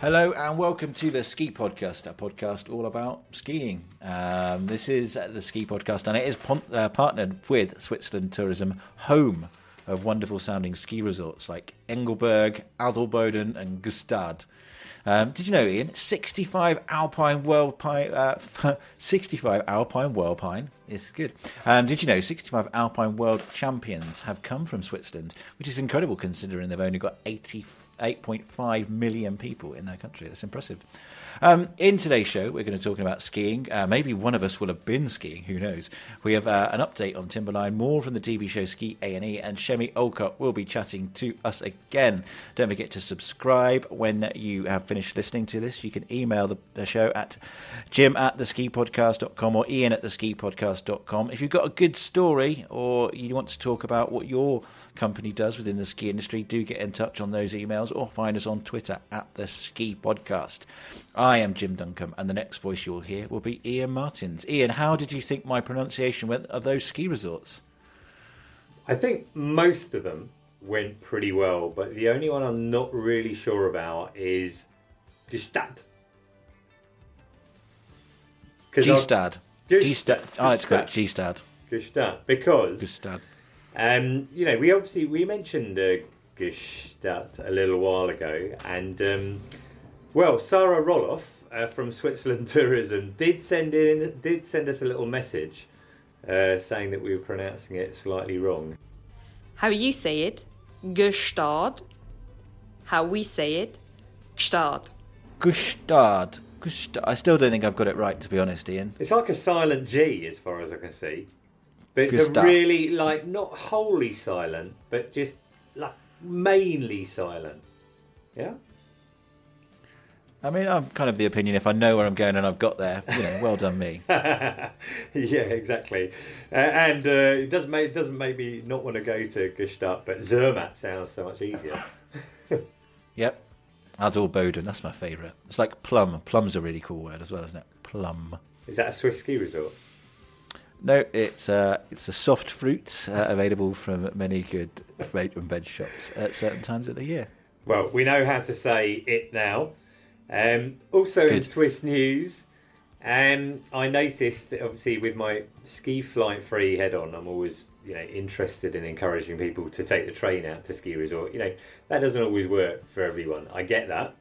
Hello and welcome to the Ski Podcast, a podcast all about skiing. Um, this is the Ski Podcast and it is pon- uh, partnered with Switzerland Tourism, home of wonderful sounding ski resorts like Engelberg, Adelboden, and Gstaad. Um, did you know, Iain? 65 Alpine World uh, 65 Alpine World Pine is good. Um, did you know 65 Alpine World Champions have come from Switzerland, which is incredible considering they've only got 88.5 million people in their country. That's impressive. Um, in today's show, we're going to be talking about skiing. Uh, maybe one of us will have been skiing. Who knows? We have uh, an update on Timberline, more from the TV show Ski A and E, and Chemmy Alcott will be chatting to us again. Don't forget to subscribe when you have finished listening to this. You can email the, the show at jim at theskipodcast.com or ian at theskipodcast.com. If you've got a good story or you want to talk about what your company does within the ski industry, do get in touch on those emails or find us on Twitter at the Ski Podcast. I am Jim Duncombe, and the next voice you'll hear will be Iain Martins. Iain, how did you think my pronunciation went of those ski resorts? I think most of them went pretty well, but the only one I'm not really sure about is Gstaad. Gstaad. Gstaad. Oh, ah, it's good. Gstaad. Gstaad. Because Gstaad. Um, you know, we obviously we mentioned uh, Gstaad a little while ago, and um, well, Sarah Roloff uh, from Switzerland Tourism did send in did send us a little message uh, saying that we were pronouncing it slightly wrong. How you say it, Gstaad. How we say it, Gstaad. Gstaad. Gstaad. I still don't think I've got it right, to be honest, Iain. It's like a silent G, as far as I can see. But it's a really like not wholly silent, but just like mainly silent. Yeah. I mean, I'm kind of the opinion if I know where I'm going and I've got there, you know, well done me. yeah, exactly. Uh, and uh, it doesn't make it doesn't make me not want to go to Gstaad, but Zermatt sounds so much easier. Yep. Adelboden, that's my favourite. It's like plum. Plum's a really cool word as well, isn't it? Plum. Is that a Swiss ski resort? No, it's uh, it's a soft fruit uh, available from many good fruit and veg shops at certain times of the year. Well, we know how to say it now. Um, also in Swiss news, um, I noticed that obviously with my ski flight free head on, I'm always you know interested in encouraging people to take the train out to ski resort. You know that doesn't always work for everyone. I get that,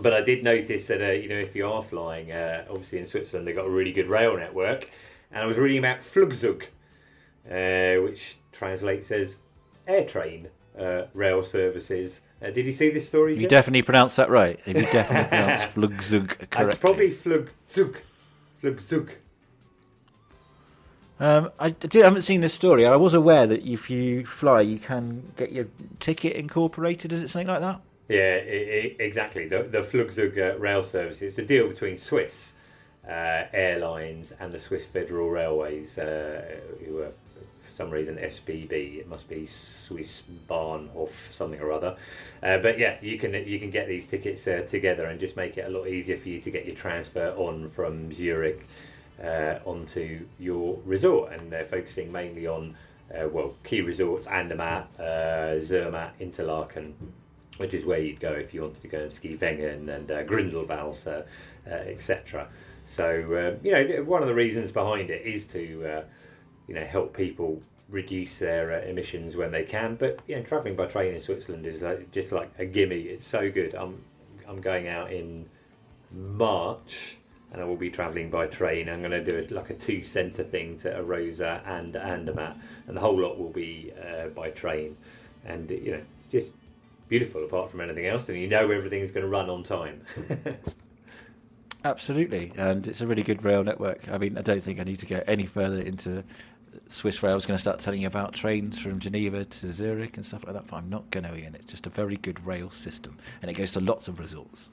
but I did notice that uh, you know if you are flying, uh, obviously in Switzerland they've got a really good rail network, and I was reading about Flugzug, uh, which translates as air train uh, rail services. Uh, did you see this story? You definitely pronounced that right. You definitely pronounced Flugzug correctly. It's probably Flugzug. Flugzug. Um, I, did, I haven't seen this story. I was aware that if you fly, you can get your ticket incorporated. Is it something like that? Yeah, i i exactly. The, the Flugzug uh, rail service. It's a deal between Swiss uh, Airlines and the Swiss Federal Railways, uh, who are, for some reason, SBB. It must be Swiss Bahnhof, something or other. Uh, but yeah, you can you can get these tickets uh, together and just make it a lot easier for you to get your transfer on from Zurich uh, onto your resort. And they're focusing mainly on, uh, well, key resorts, Andermatt, Zermatt, Interlaken, which is where you'd go if you wanted to go and ski Wengen and uh, Grindelwald, uh, uh, etc. So, uh, you know, one of the reasons behind it is to, uh, you know, help people reduce their uh, emissions when they can. But, you know, travelling by train in Switzerland is like, just like a gimme. It's so good. I'm, I'm going out in March and I will be travelling by train. I'm going to do it like a two centre thing to Arosa and Andermatt, and the whole lot will be uh, by train. And you know, it's just beautiful apart from anything else, and you know everything's going to run on time. Absolutely, and it's a really good rail network. I mean, I don't think I need to go any further into Swiss rail. I was going to start telling you about trains from Geneva to Zurich and stuff like that, but I'm not going to, Iain. It's just a very good rail system, and it goes to lots of resorts.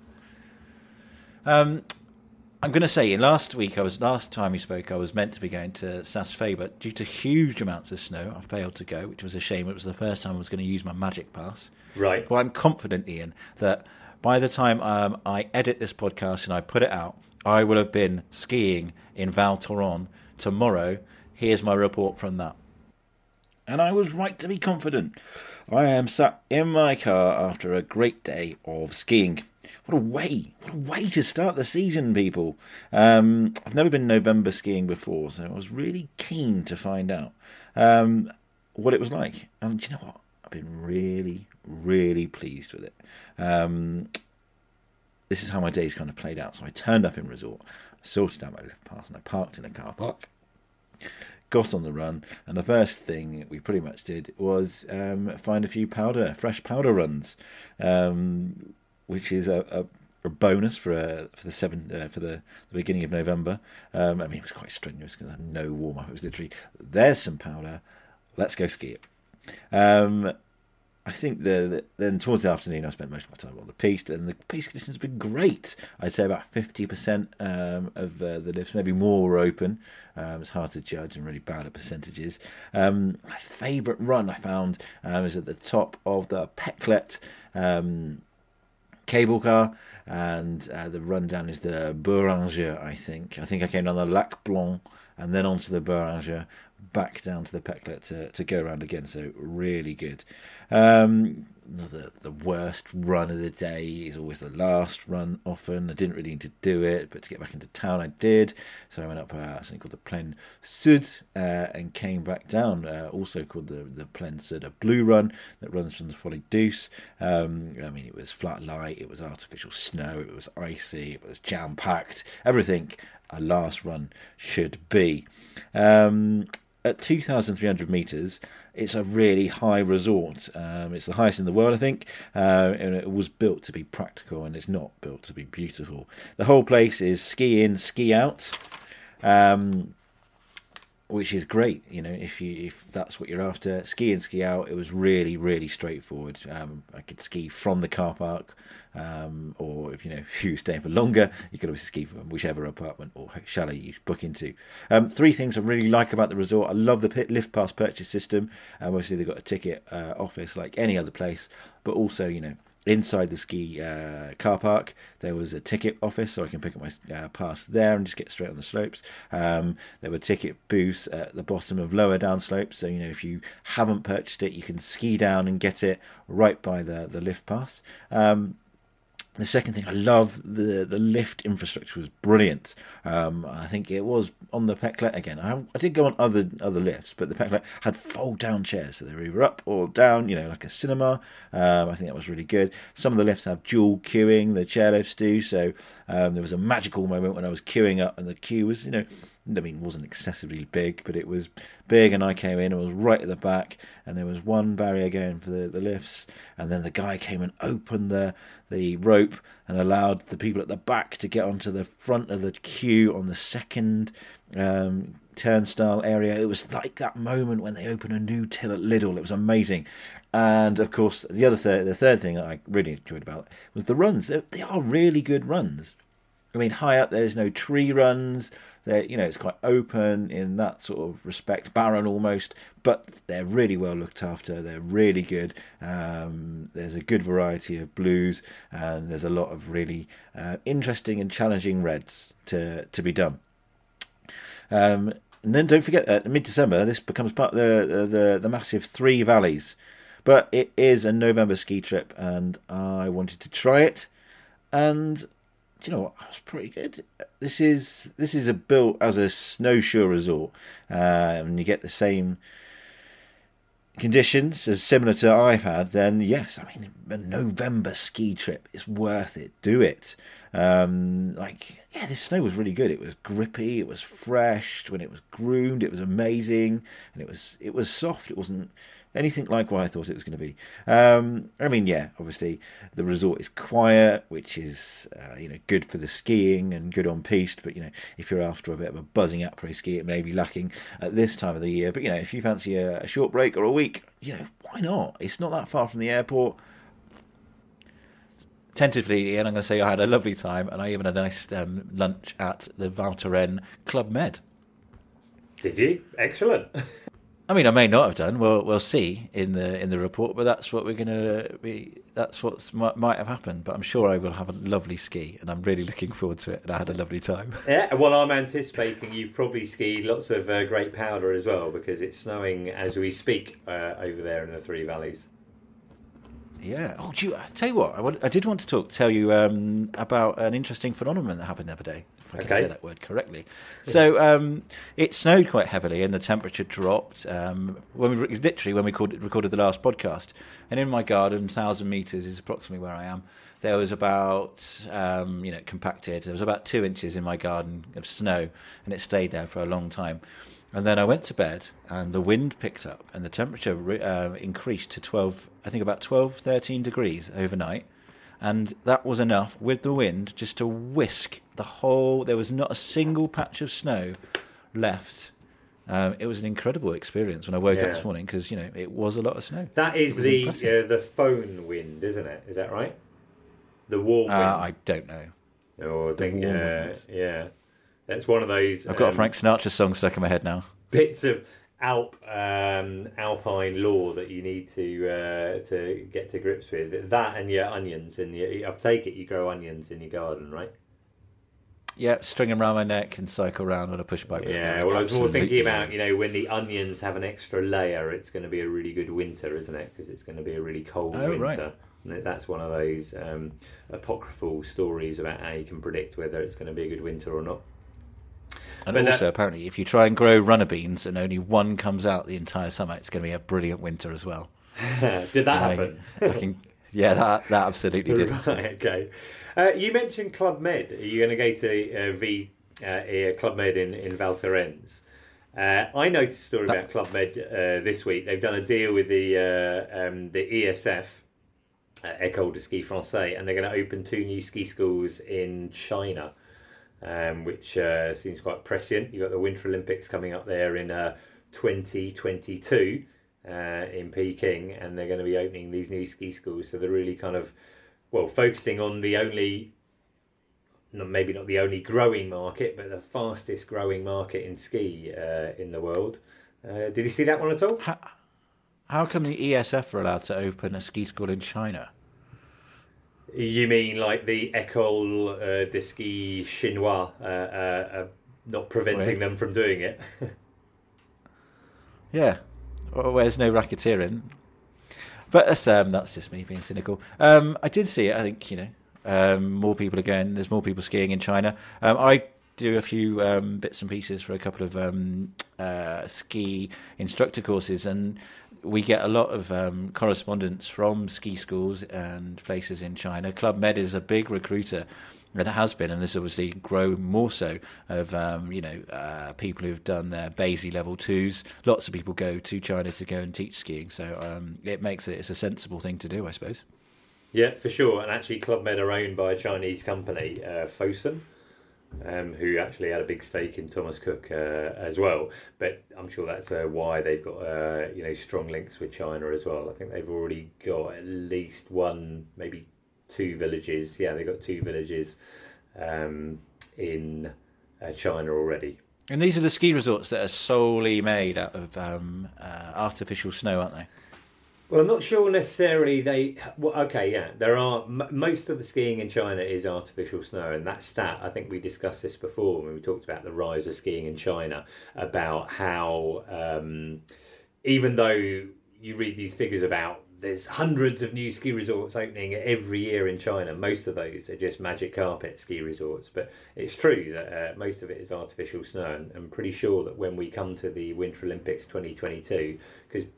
Um, I'm going to say, in last week, I was last time we spoke, I was meant to be going to Saas Fee, but due to huge amounts of snow, I failed to go, which was a shame. It was the first time I was going to use my Magic Pass. right. Well, I'm confident, Iain, that by the time um, I edit this podcast and I put it out, I will have been skiing in Val Thorens tomorrow. Here's my report from that. And I was right to be confident. I am sat in my car after a great day of skiing. what a way! What a way to start the season, people. Um, I've never been November skiing before, so I was really keen to find out um, what it was like. And do you know what? I've been really, really pleased with it. Um, this is how my days kind of played out. So I turned up in resort, sorted out my lift pass, and I parked in a car park. Got on the run, and the first thing we pretty much did was um, find a few powder, fresh powder runs, um, which is a, a, a bonus for uh, for the seven uh, for the, the beginning of November. Um, I mean, it was quite strenuous because I had no warm up. It was literally there's some powder, let's go ski it. Um, I think the, the, then towards the afternoon, I spent most of my time on the piste, and the piste conditions have been great. I'd say about fifty percent um, of uh, the lifts, maybe more, were open. Um, it's hard to judge and really bad at percentages. Um, my favourite run I found um, is at the top of the Peclet um, cable car, and uh, the rundown is the Bouranger, I think. I think I came down the Lac Blanc and then onto the Bouranger, back down to the Peclet to, to go around again. So really good. Um, the the worst run of the day is always the last run. Often I didn't really need to do it, but to get back into town I did. So I went up uh, something called the Plein Sud uh, and came back down. Uh, also called the the Plein Sud, a blue run that runs from the Folie Douce. Um, I mean, it was flat light, it was artificial snow, it was icy, it was jam packed. Everything a last run should be. Um, at 2,300 metres, it's a really high resort. Um, it's the highest in the world, I think, uh, and it was built to be practical, and it's not built to be beautiful. The whole place is ski in, ski out. Um, which is great. You know, if you if that's what you're after, ski and ski out. It was really really straightforward. Um, I could ski from the car park, um, or if you know if you stay for longer, you could obviously ski from whichever apartment or chalet you book into. Um, three things I really like about the resort. I love the lift pass purchase system. Um, obviously they've got a ticket uh, office like any other place, but also you know inside the ski uh, car park there was a ticket office so i can pick up my uh, pass there and just get straight on the slopes. Um, there were ticket booths at the bottom of lower down slopes so you know if you haven't purchased it you can ski down and get it right by the, the lift pass. Um, the second thing, I love the the lift infrastructure was brilliant. Um, I think it was on the Peclet again. I, I, did go on other other lifts, but the Peclet had fold down chairs, so they were either up or down. You know, like a cinema. Um, I think that was really good. Some of the lifts have dual queuing. The chair lifts do. So um, there was a magical moment when I was queuing up, and the queue was, you know, I mean, wasn't excessively big, but it was big, and I came in, and was right at the back, and there was one barrier going for the, the lifts, and then the guy came and opened the the rope and allowed the people at the back to get onto the front of the queue on the second um, turnstile area. It was like that moment when they open a new till at Lidl. It was amazing. And of course, the other the third thing I really enjoyed about it was the runs. They, they are really good runs. I mean, high up there's no tree runs they're, you know, it's quite open in that sort of respect, barren almost, but they're really well looked after. They're really good. Um, there's a good variety of blues, and there's a lot of really uh, interesting and challenging reds to to be done. Um, and then don't forget that mid December this becomes part of the, the the massive Three Valleys, but it is a November ski trip, and I wanted to try it, and you know what? That's pretty good. This is this is a built as a snowshoe resort, uh, and you get the same conditions as similar to I've had. Then yes, I mean a November ski trip is worth it. Do it. Um, like yeah, this snow was really good. It was grippy. It was fresh when it was groomed. It was amazing, and it was it was soft. It wasn't anything like what I thought it was going to be. Um, I mean, yeah, obviously the resort is quiet, which is uh, you know good for the skiing and good on piste. But you know, if you're after a bit of a buzzing après ski, it may be lacking at this time of the year. But you know, if you fancy a, a short break or a week, you know, why not? It's not that far from the airport. Tentatively, Iain, I'm going to say I had a lovely time, and I even had a nice um, lunch at the Val Thorens Club Med. Did you? Excellent. I mean, I may not have done. We'll we'll see in the in the report, but that's what we're going to be. That's what might, might have happened. But I'm sure I will have a lovely ski, and I'm really looking forward to it. And I had a lovely time. Yeah, well, I'm anticipating you've probably skied lots of uh, great powder as well because it's snowing as we speak uh, over there in the Three Valleys. Yeah. Oh, do you, I tell you what, I, want, I did want to talk, tell you um, about an interesting phenomenon that happened the other day. If I can say that word correctly. So um, it snowed quite heavily, and the temperature dropped. Um, when we literally when we called, recorded the last podcast, and in my garden, thousand meters is approximately where I am. There was about um, you know compacted. There was about two inches in my garden of snow, and it stayed there for a long time. And then I went to bed, and the wind picked up, and the temperature uh, increased to 12, I think about 12, 13 degrees overnight. And that was enough with the wind just to whisk the whole. There was not a single patch of snow left. Um, it was an incredible experience when I woke up this morning because, you know, it was a lot of snow. That is the uh, the foehn wind, isn't it? Is that right? The warm Uh. I don't know. Oh, I think, uh, wind. yeah. That's one of those. I've got a um, Frank Sinatra song stuck in my head now. bits of Alp um, alpine lore that you need to uh, to get to grips with. That and your onions and your. I take it you grow onions in your garden, right? Yeah, string them around my neck and cycle around on a push bike. Yeah. Well, I was more thinking about you know when the onions have an extra layer, it's going to be a really good winter, isn't it? Because it's going to be a really cold Oh, winter. right. That's one of those um, apocryphal stories about how you can predict whether it's going to be a good winter or not. And But that- also, apparently, if you try and grow runner beans and only one comes out the entire summer, it's going to be a brilliant winter as well. Did that And happen? I can, yeah, that that absolutely did. Right, okay. Uh, you mentioned Club Med. Are you going to go to uh, V uh, Club Med in in Val Thorens? Uh, I noticed a story about Club Med uh, this week. They've done a deal with the uh, um, the ESF, uh, École de Ski Français, and they're going to open two new ski schools in China, um, which uh, seems quite prescient. You've got the Winter Olympics coming up there in uh, 2022 uh, in Peking, and they're going to be opening these new ski schools. So they're really kind of well focusing on the only maybe not the only growing market, but the fastest growing market in ski uh, in the world. Uh, did you see that one at all? How, how come the ESF are allowed to open a ski school in China? You mean like the École uh, de Ski Chinois uh, uh, uh, not preventing Wait. them from doing it? Yeah, well, where's no racketeering? But that's um, that's just me being cynical. Um, I did see it. I think you know um, more people are going. There's more people skiing in China. Um, I do a few um, bits and pieces for a couple of um, uh, ski instructor courses, and we get a lot of um, correspondence from ski schools and places in China. Club Med is a big recruiter. And it has been, and this obviously grow more so of um, you know uh, people who've done their BASI level twos. Lots of people go to China to go and teach skiing, so um, it makes it it's a sensible thing to do, I suppose. Yeah, for sure. And actually, Club Med are owned by a Chinese company, uh, Fosun, um, who actually had a big stake in Thomas Cook uh, as well. But I'm sure that's uh, why they've got uh, you know strong links with China as well. I think they've already got at least one, maybe two villages. Yeah, they've got two villages um, in uh, China already. And these are the ski resorts that are solely made out of um, uh, artificial snow, aren't they? Well, I'm not sure necessarily they. Well, okay, yeah, there are m- most of the skiing in China is artificial snow, and that stat I think we discussed this before when we talked about the rise of skiing in China, about how um, even though you read these figures about there's hundreds of new ski resorts opening every year in China, most of those are just magic carpet ski resorts. But it's true that uh, most of it is artificial snow, and I'm pretty sure that when we come to the Winter Olympics 2022, because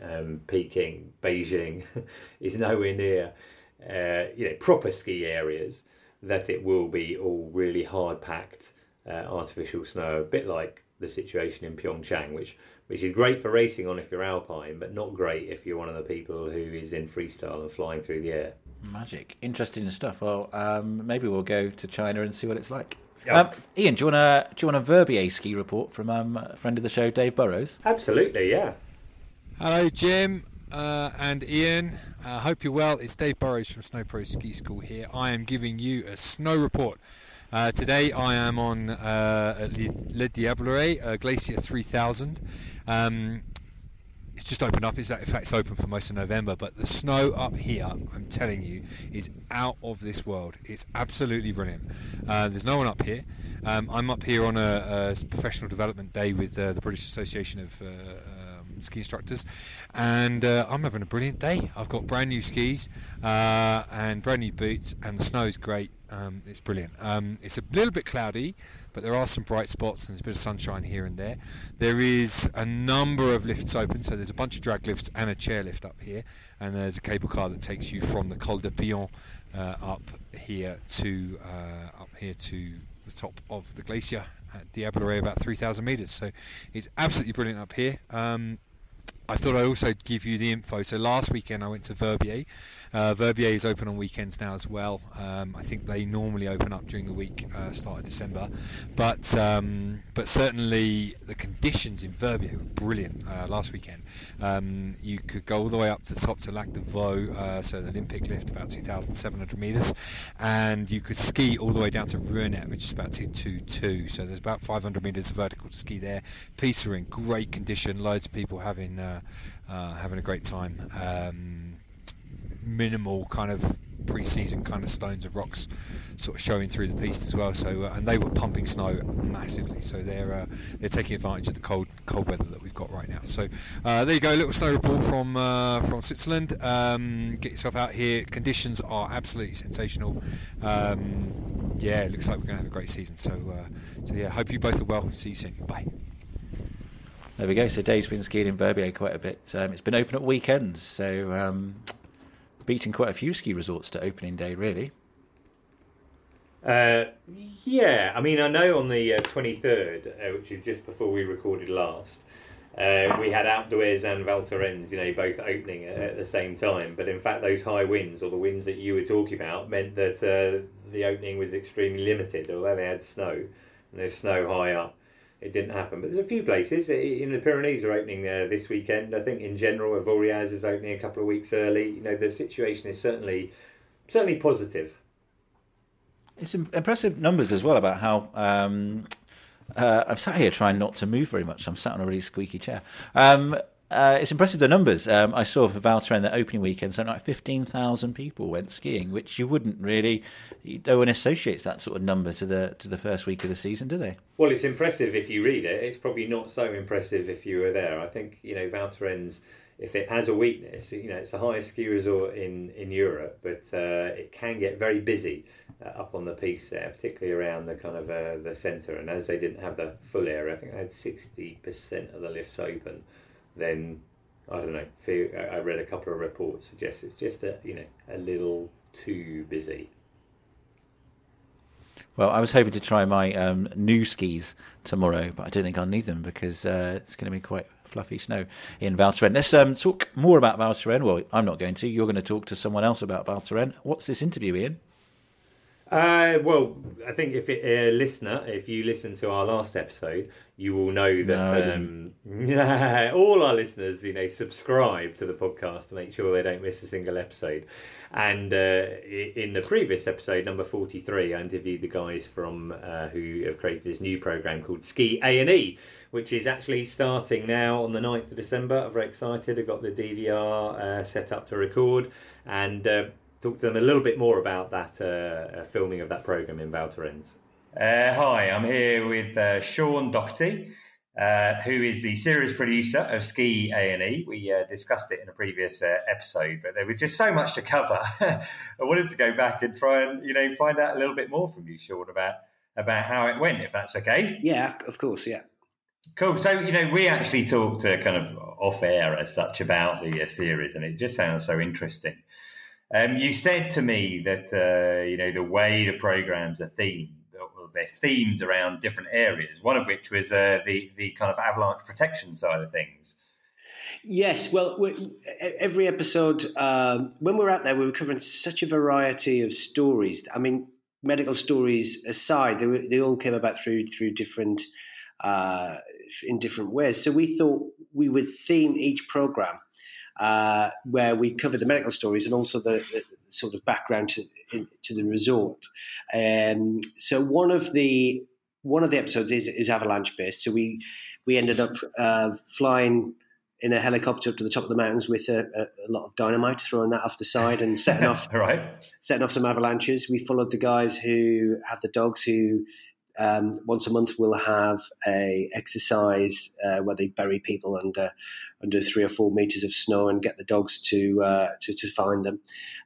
um, Peking, Beijing is nowhere near, uh, you know, proper ski areas. That it will be all really hard packed uh, artificial snow, a bit like the situation in Pyeongchang, which which is great for racing on if you're alpine, but not great if you're one of the people who is in freestyle and flying through the air. Magic, interesting stuff. Well, um, maybe we'll go to China and see what it's like. Um, Ian, do you want a do you want a Verbier ski report from um, a friend of the show, Dave Burrows? Absolutely, yeah. Hello, Jim uh, and Ian. I hope you're well. It's Dave Burrows from Snow Pro Ski School here. I am giving you a snow report. Uh, today I am on uh, Le, Les Diablerets, uh, Glacier 3000. Um, it's just opened up. It's, in fact, it's open for most of November, but the snow up here, I'm telling you, is out of this world. It's absolutely brilliant. Uh, there's no one up here. Um, I'm up here on a, a professional development day with uh, the British Association of uh, um, ski instructors, and uh, I'm having a brilliant day. I've got brand new skis uh, and brand new boots, and the snow is great. Um, it's brilliant. Um, it's a little bit cloudy, but there are some bright spots and there's a bit of sunshine here and there. There is a number of lifts open, so there's a bunch of drag lifts and a chair lift up here, and there's a cable car that takes you from the Col du Pillon uh, up here to uh, up here to the top of the glacier at Diable about 3,000 metres. So it's absolutely brilliant up here. Um, I thought I'd also give you the info. So last weekend I went to Verbier. Uh, Verbier is open on weekends now as well. Um, I think they normally open up during the week, uh, start of December. But um, but certainly the conditions in Verbier were brilliant uh, last weekend. Um, you could go all the way up to top to Lac de Vaux, uh, so the Olympic lift, about 2,700 metres, and you could ski all the way down to Ruinettes, which is about 222. So there's about 500 metres of vertical to ski there. Are in great condition. Loads of people having uh, having a great time. Um, minimal kind of pre-season kind of stones and rocks sort of showing through the piece as well. So uh, and they were pumping snow massively. So they're uh, they're taking advantage of the cold cold weather that we've got right now. So uh, there you go, little snow report from uh, from Switzerland. Um, get yourself out here. Conditions are absolutely sensational. Um, yeah, it looks like we're going to have a great season. So uh, so yeah, hope you both are well. See you soon. Bye. There we go. So Dave's been skiing in Verbier quite a bit. Um, it's been open at weekends, so um, beating quite a few ski resorts to opening day, really. Uh, yeah, I mean, I know on the uh, 23rd, uh, which is just before we recorded last, uh, we had Outdoors and Val Thorens, you know, both opening at, at, the same time. But in fact, those high winds, or the winds that you were talking about, meant that uh, the opening was extremely limited, although they had snow, and there's snow high up it didn't happen. But there's a few places in the Pyrenees are opening uh, this weekend. I think in general, Avoriaz is opening a couple of weeks early. You know, the situation is certainly certainly positive. It's impressive numbers as well about how. Um, uh, I'm sat here trying not to move very much. I'm sat on a really squeaky chair. Um, uh, it's impressive the numbers. Um, I saw for Val Thorens the opening weekend, something like 15,000 people went skiing, which you wouldn't really, no one associates that sort of number to the to the first week of the season, do they? Well, it's impressive if you read it. It's probably not so impressive if you were there. I think, you know, Val Thorens, if it has a weakness, you know, it's the highest ski resort in, in Europe, but uh, it can get very busy uh, up on the piece there, particularly around the kind of uh, the centre. And as they didn't have the full area, I think they had 60% of the lifts open then I don't know. I read a couple of reports suggest it's just a you know a little too busy. Well, I was hoping to try my um, new skis tomorrow, but I don't think I'll need them because uh, it's going to be quite fluffy snow in Val Thorens. Let's um, talk more about Val Thorens. Well, I'm not going to. You're going to talk to someone else about Val Thorens. What's this interview, Iain? Uh, well, I think if it, a listener, if you listen to our last episode, you will know that no, um, all our listeners, you know, subscribe to the podcast to make sure they don't miss a single episode. And uh, in the previous episode, number forty-three, I interviewed the guys from uh, who have created this new program called Ski A and E, which is actually starting now on the 9th of December. I'm very excited. I've got the DVR uh, set up to record, and uh, talk to them a little bit more about that uh, uh filming of that program in Val Thorens. Uh, hi, I'm here with uh, Sean Doherty, uh, who is the series producer of Ski A and E. We uh, discussed it in a previous episode, but there was just so much to cover. I wanted to go back and try and you know find out a little bit more from you, Sean, about about how it went, if that's okay. Yeah, of course. Yeah. Cool. So you know, we actually talked kind of off air as such about the series, and it just sounds so interesting. Um, you said to me that uh, you know the way the programs are themed, they're themed around different areas. One of which was uh, the the kind of avalanche protection side of things. Yes, well, every episode um, when we're out there, we were covering such a variety of stories. I mean, medical stories aside, they, were, they all came about through through different uh, in different ways. So we thought we would theme each program uh, where we cover the medical stories and also the, the sort of background to, in, to the resort. Um, so one of the one of the episodes is, is avalanche based. So we we ended up uh, flying in a helicopter up to the top of the mountains with a, a, a, lot of dynamite, throwing that off the side and setting off right. setting off some avalanches. We followed the guys who have the dogs who Um, once a month, we'll have a exercise uh, where they bury people under under three or four meters of snow and get the dogs to uh, to, to find them.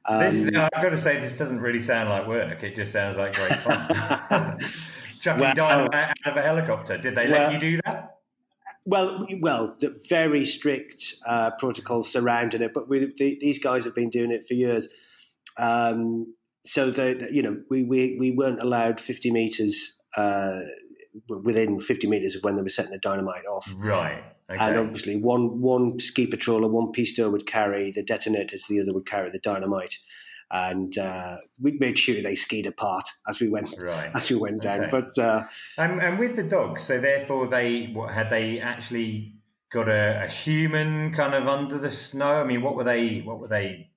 Um, this, I've got to say, this doesn't really sound like work. It just sounds like great fun. Chucking well, dynamite out of a helicopter. Did they well, let you do that? Well, well, the very strict uh, protocols surrounding it, but we, the, these guys have been doing it for years. Um, so the, you know we, we we weren't allowed 50 meters uh, within 50 meters of when they were setting the dynamite off. Right. Okay. And obviously, one one ski patroller, one pisteur would carry the detonators, the other would carry the dynamite, and uh, we made sure they skied apart as we went right. as we went down. Okay. But uh, and, and with the dogs, so therefore they what had they actually got a, a human kind of under the snow? I mean, what were they? What were they?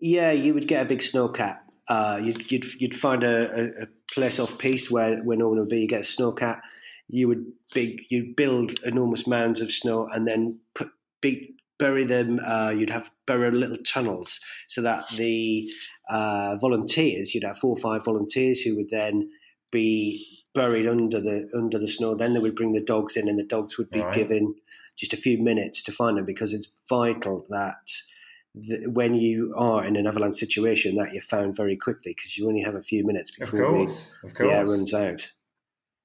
yeah, you would get a big snowcat. Uh, you'd, you'd, you'd find a, a, place off piste where where no one would be. You get a snowcat. You would big you'd build enormous mounds of snow and then put big bury them. Uh, you'd have bury little tunnels so that the uh, volunteers you'd have four or five volunteers who would then be buried under the under the snow. Then they would bring the dogs in, and the dogs would be right. given just a few minutes to find them because it's vital that when you are in an avalanche situation that you're found very quickly because you only have a few minutes before course, the, the, air runs out.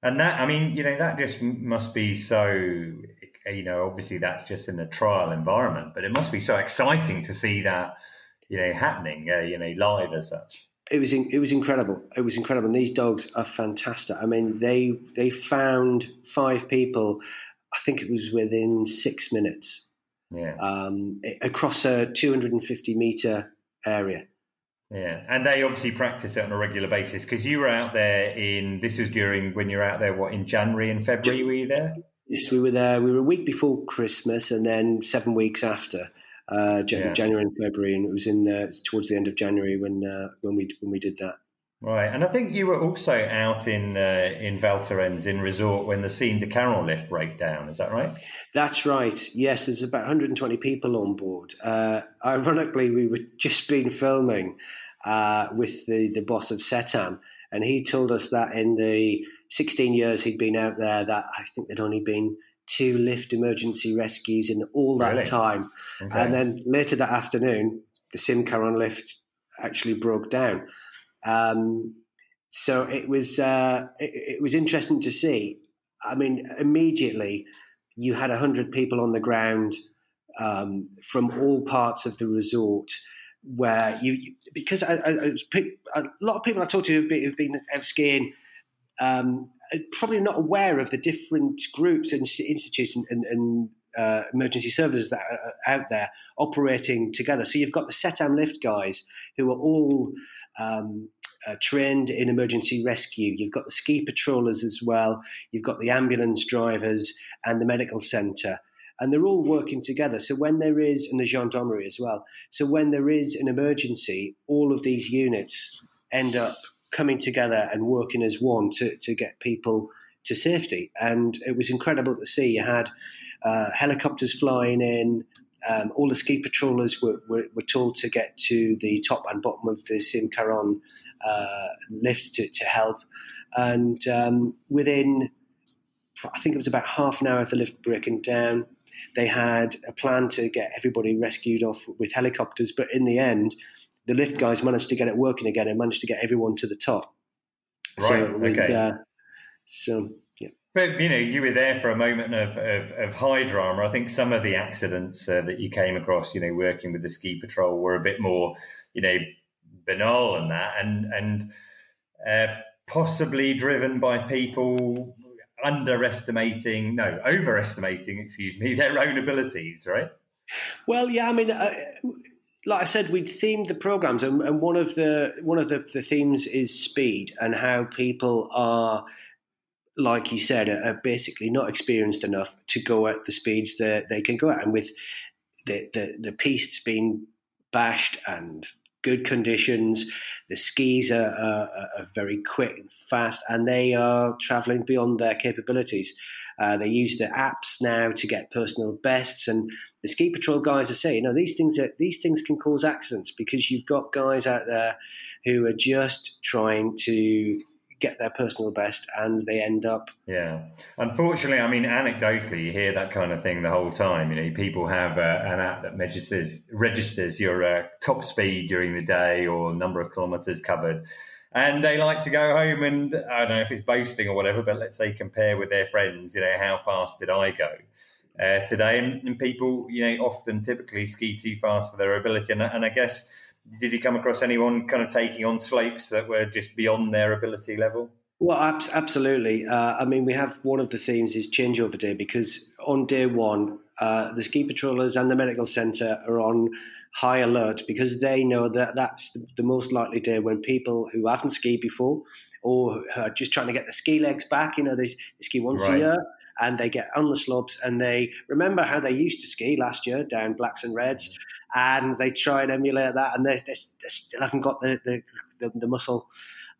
And that, I mean, you know, that just must be so, you know, obviously that's just in a trial environment, but it must be so exciting to see that, you know, happening, uh, you know, live as such. It was it was incredible. It was incredible. And these dogs are fantastic. I mean, they they found five people. I think it was within six minutes yeah. um, across a 250 meter area. Yeah, and they obviously practice it on a regular basis because you were out there in this was during when you were out there what in January and February were you there? Yes, we were there. We were a week before Christmas and then seven weeks after uh, yeah. January and February, and it was in uh, towards the end of January when uh, when we when we did that. Right, and I think you were also out in uh, in Val Thorens in resort when the Cime de Caron lift broke down. Is that right? That's right. Yes, there's about 120 people on board. Uh, ironically, we were just been filming uh, with the the boss of SETAM, and he told us that in the 16 years he'd been out there, that I think there'd only been two lift emergency rescues in all that really? time. Okay. And then later that afternoon, the Cime Caron lift actually broke down. Um, so it was uh, it, it, was interesting to see. I mean, immediately you had hundred people on the ground um, from all parts of the resort. Where you, because I, I, a lot of people I talked to who've been, who've been out skiing, um, probably not aware of the different groups and institutes and, and, and uh, emergency services that are out there operating together. So you've got the SETAM lift guys who are all um, uh, trained in emergency rescue. You've got the ski patrollers as well. You've got the ambulance drivers and the medical centre. And they're all working together. So when there is, and the gendarmerie as well. So when there is an emergency, all of these units end up coming together and working as one to, to get people to safety. And it was incredible to see. You had uh, helicopters flying in, um, all the ski patrollers were, were, were, told to get to the top and bottom of the Cime Caron uh, lift to, to, help. And um, within, I think it was about half an hour of the lift breaking down, they had a plan to get everybody rescued off with helicopters. But in the end, the lift guys managed to get it working again and managed to get everyone to the top. Right. So, okay. Uh, so but you know, you were there for a moment of, of, of high drama. I think some of the accidents uh, that you came across, you know, working with the ski patrol, were a bit more, you know, banal than that, and and uh, possibly driven by people underestimating, no, overestimating, excuse me, their own abilities, right? Well, yeah, I mean. Uh, like I said, we'd themed the programs, and, and one of the one of the, the themes is speed and how people are like you said, are, are, basically not experienced enough to go at the speeds that they can go at. And with the, the, the pistes being bashed and good conditions, the skis are, are, are very quick and fast, and they are traveling beyond their capabilities. Uh, they use the apps now to get personal bests, and the ski patrol guys are saying, you know, these things are, these things can cause accidents because you've got guys out there who are just trying to get their personal best, and they end up. Yeah, unfortunately, I mean, anecdotally, you hear that kind of thing the whole time. You know, people have uh, an app that registers registers your uh, top speed during the day or number of kilometres covered. And they like to go home and I don't know if it's boasting or whatever, but let's say compare with their friends. You know, how fast did I go? uh, today. And, and, people, you know, often typically ski too fast for their ability. And, and I guess, did you come across anyone kind of taking on slopes that were just beyond their ability level? Well, absolutely. Uh, I mean, we have one of the themes is changeover day because on day one, uh, the ski patrollers and the medical centre are on high alert because they know that that's the, most likely day when people who haven't skied before or are just trying to get the ski legs back, you know, they, they ski once right. a year and they get on the slopes and they remember how they used to ski last year down blacks and reds and they try and emulate that and they, they, they still haven't got the, the, the, the muscle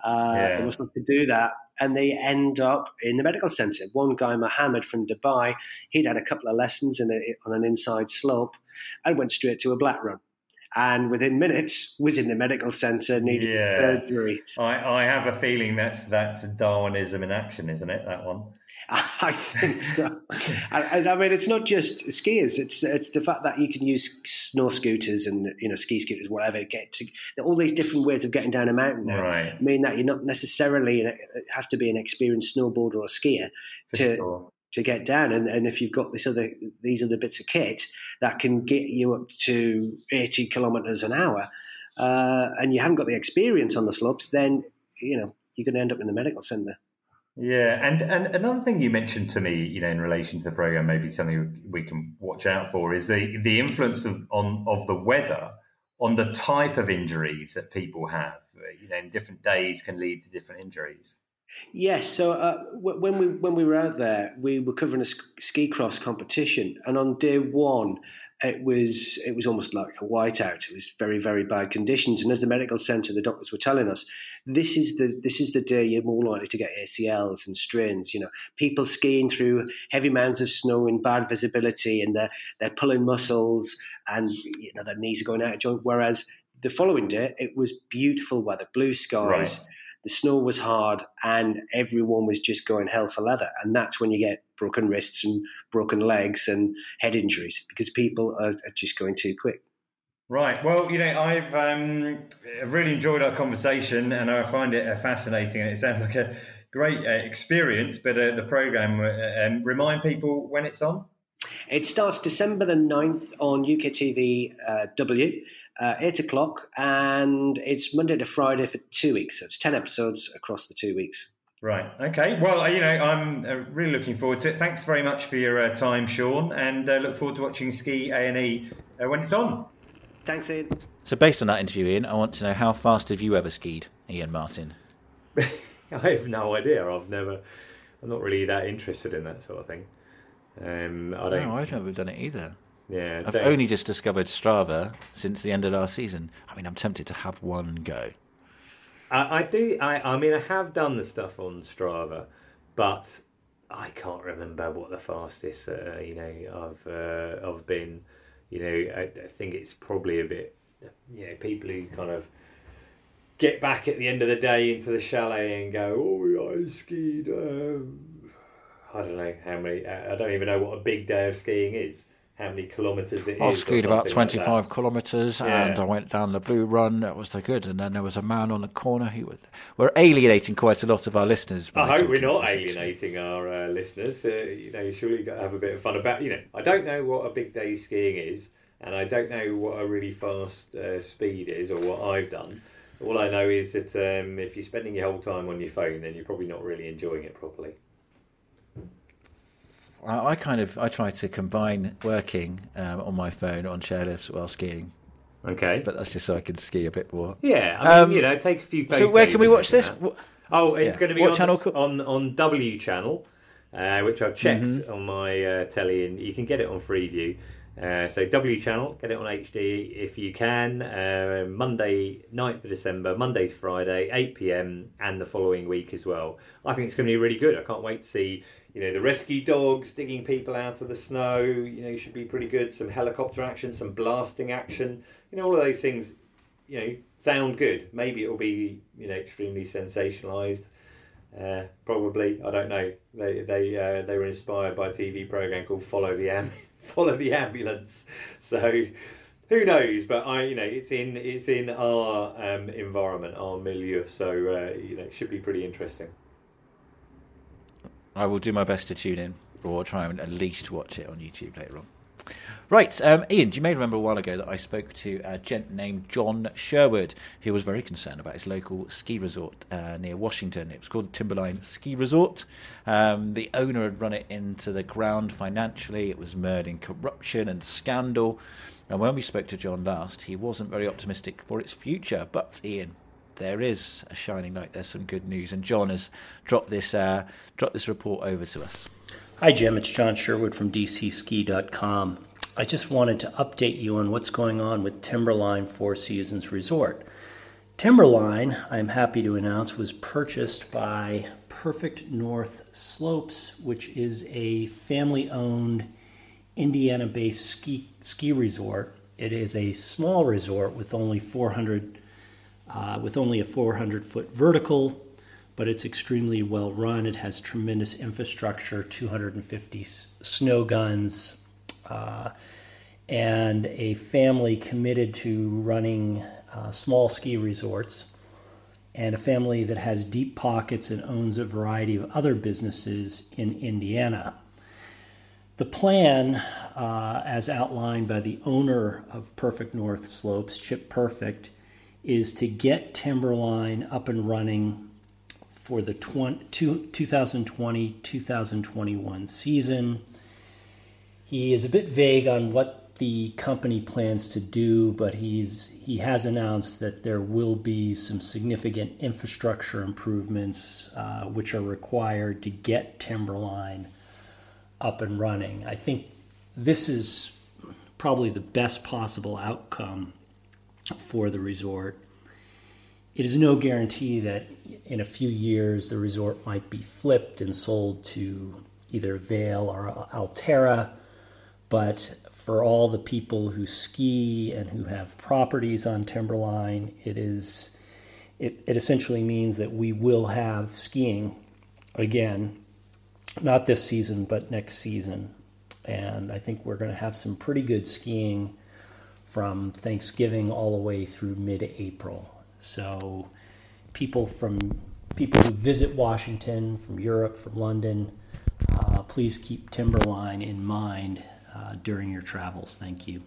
uh, yeah. the muscle to do that and they end up in the medical centre. One guy, Mohammed from Dubai, he'd had a couple of lessons a, on an inside slope and went straight to a black run and within minutes was in the medical centre needing yeah. surgery. I, I, have a feeling that's that's Darwinism in action, isn't it? That one. I think so. and, and, I mean, it's not just skiers; it's it's the fact that you can use snow scooters and you know ski scooters, whatever. Get to all these different ways of getting down a mountain now right. mean that you're not necessarily have to be an experienced snowboarder or skier For to sure. to get down. And, and if you've got this other these other bits of kit that can get you up to eighty kilometers an hour, uh, and you haven't got the experience on the slopes, then you know you're going to end up in the medical centre. Yeah, and and another thing you mentioned to me, you know, in relation to the program, maybe something we can watch out for is the the influence of on of the weather on the type of injuries that people have. You know, in different days can lead to different injuries. Yes. So uh, when we when we were out there, we were covering a ski cross competition, and on day one, it was it was almost like a whiteout. It was very very bad conditions. And as the medical centre, the doctors were telling us, this is the this is the day you're more likely to get ACLs and strains. You know, people skiing through heavy mounds of snow in bad visibility, and they're they're pulling muscles, and you know their knees are going out of joint. Whereas the following day, it was beautiful weather, blue skies. Right the snow was hard and everyone was just going hell for leather. And that's when you get broken wrists and broken legs and head injuries because people are, are just going too quick. Right. Well, you know, I've um, really enjoyed our conversation and I find it uh, fascinating. And it sounds like a great uh, experience, but uh, the program, uh, um, remind people when it's on? It starts December the 9th on UKTV uh, W uh, 8 o'clock, and it's Monday to Friday for two weeks. So it's 10 episodes across the two weeks. Right. Okay. Well, uh, you know, I'm uh, really looking forward to it. Thanks very much for your uh, time, Sean, and uh, look forward to watching Ski A and E uh, when it's on. Thanks, Iain. So, based on that interview, Iain, I want to know how fast have you ever skied, Iain Martin? I have no idea. I've never. I'm not really that interested in that sort of thing. Um, I don't. No, I've never done it either. Yeah, I've only just discovered Strava since the end of last season. I mean, I'm tempted to have one go. I, I do. I, I mean, I have done the stuff on Strava, but I can't remember what the fastest. Uh, you know, I've uh, I've been. You know, I, I think it's probably a bit. You know, people who kind of get back at the end of the day into the chalet and go, "Oh, I skied." Um, I don't know how many. I don't even know what a big day of skiing is how many kilometres it I is. I skied about 25 like kilometres yeah. and I went down the blue run. That was the good. And then there was a man on the corner. He was, We're alienating quite a lot of our listeners. I hope we're not alienating our uh, listeners. Uh, you know, surely you've surely got to have a bit of fun about, you know, I don't know what a big day skiing is and I don't know what a really fast uh, speed is or what I've done. All I know is that um, if you're spending your whole time on your phone, then you're probably not really enjoying it properly. I, kind of I try to combine working um, on my phone on chairlifts while skiing. Okay, but that's just so I can ski a bit more. Yeah, I mean, um, you know, take a few. Photos. So where can we watch this? That. Oh, it's yeah. going to be what on, channel? on on W channel, uh, which I've checked mm-hmm. on my uh, telly, and you can get it on Freeview. Uh, so W channel, get it on HD if you can. Uh, Monday, 9th of December, Monday to Friday, 8 p.m. and the following week as well. I think it's going to be really good. I can't wait to see you know the rescue dogs digging people out of the snow you know should be pretty good some helicopter action some blasting action you know all of those things you know sound good maybe it'll be you know extremely sensationalized Uh, probably, I don't know. They they uh, they were inspired by a TV program called Follow the Am- Follow the Ambulance. So who knows? But I, you know, it's in it's in our um, environment, our milieu. So uh, you know, it should be pretty interesting. I will do my best to tune in, or try and at least watch it on YouTube later on. Right, um, Iain, you may remember a while ago that I spoke to a gent named John Sherwood, who was very concerned about his local ski resort uh, near Washington. It was called Timberline Ski Resort. Um, the owner had run it into the ground financially, it was mired in corruption and scandal. And when we spoke to John last, he wasn't very optimistic for its future. But, Iain, there is a shining light. There's some good news, and John has dropped this uh, dropped this report over to us. Hi, Jim. It's John Sherwood from DCSki.com. I just wanted to update you on what's going on with Timberline Four Seasons Resort. Timberline, I'm happy to announce, was purchased by Perfect North Slopes, which is a family owned Indiana based ski, ski resort. It is a small resort with only 400 uh, with only a 400 foot vertical, but it's extremely well run. It has tremendous infrastructure, 250 s- snow guns, uh, and a family committed to running uh, small ski resorts, and a family that has deep pockets and owns a variety of other businesses in Indiana. The plan, uh, as outlined by the owner of Perfect North Slopes, Chip Perfect, is to get Timberline up and running for the 2020 2021 season. He is a bit vague on what the company plans to do, but he's he has announced that there will be some significant infrastructure improvements uh, which are required to get Timberline up and running. I think this is probably the best possible outcome for the resort. It is no guarantee that in a few years the resort might be flipped and sold to either Vail or Alterra, but for all the people who ski and who have properties on Timberline, it is it, it essentially means that we will have skiing again, not this season, but next season. And I think we're going to have some pretty good skiing from Thanksgiving all the way through mid-April. So people from people who visit Washington from Europe, from London, uh, please keep Timberline in mind uh, during your travels. Thank you.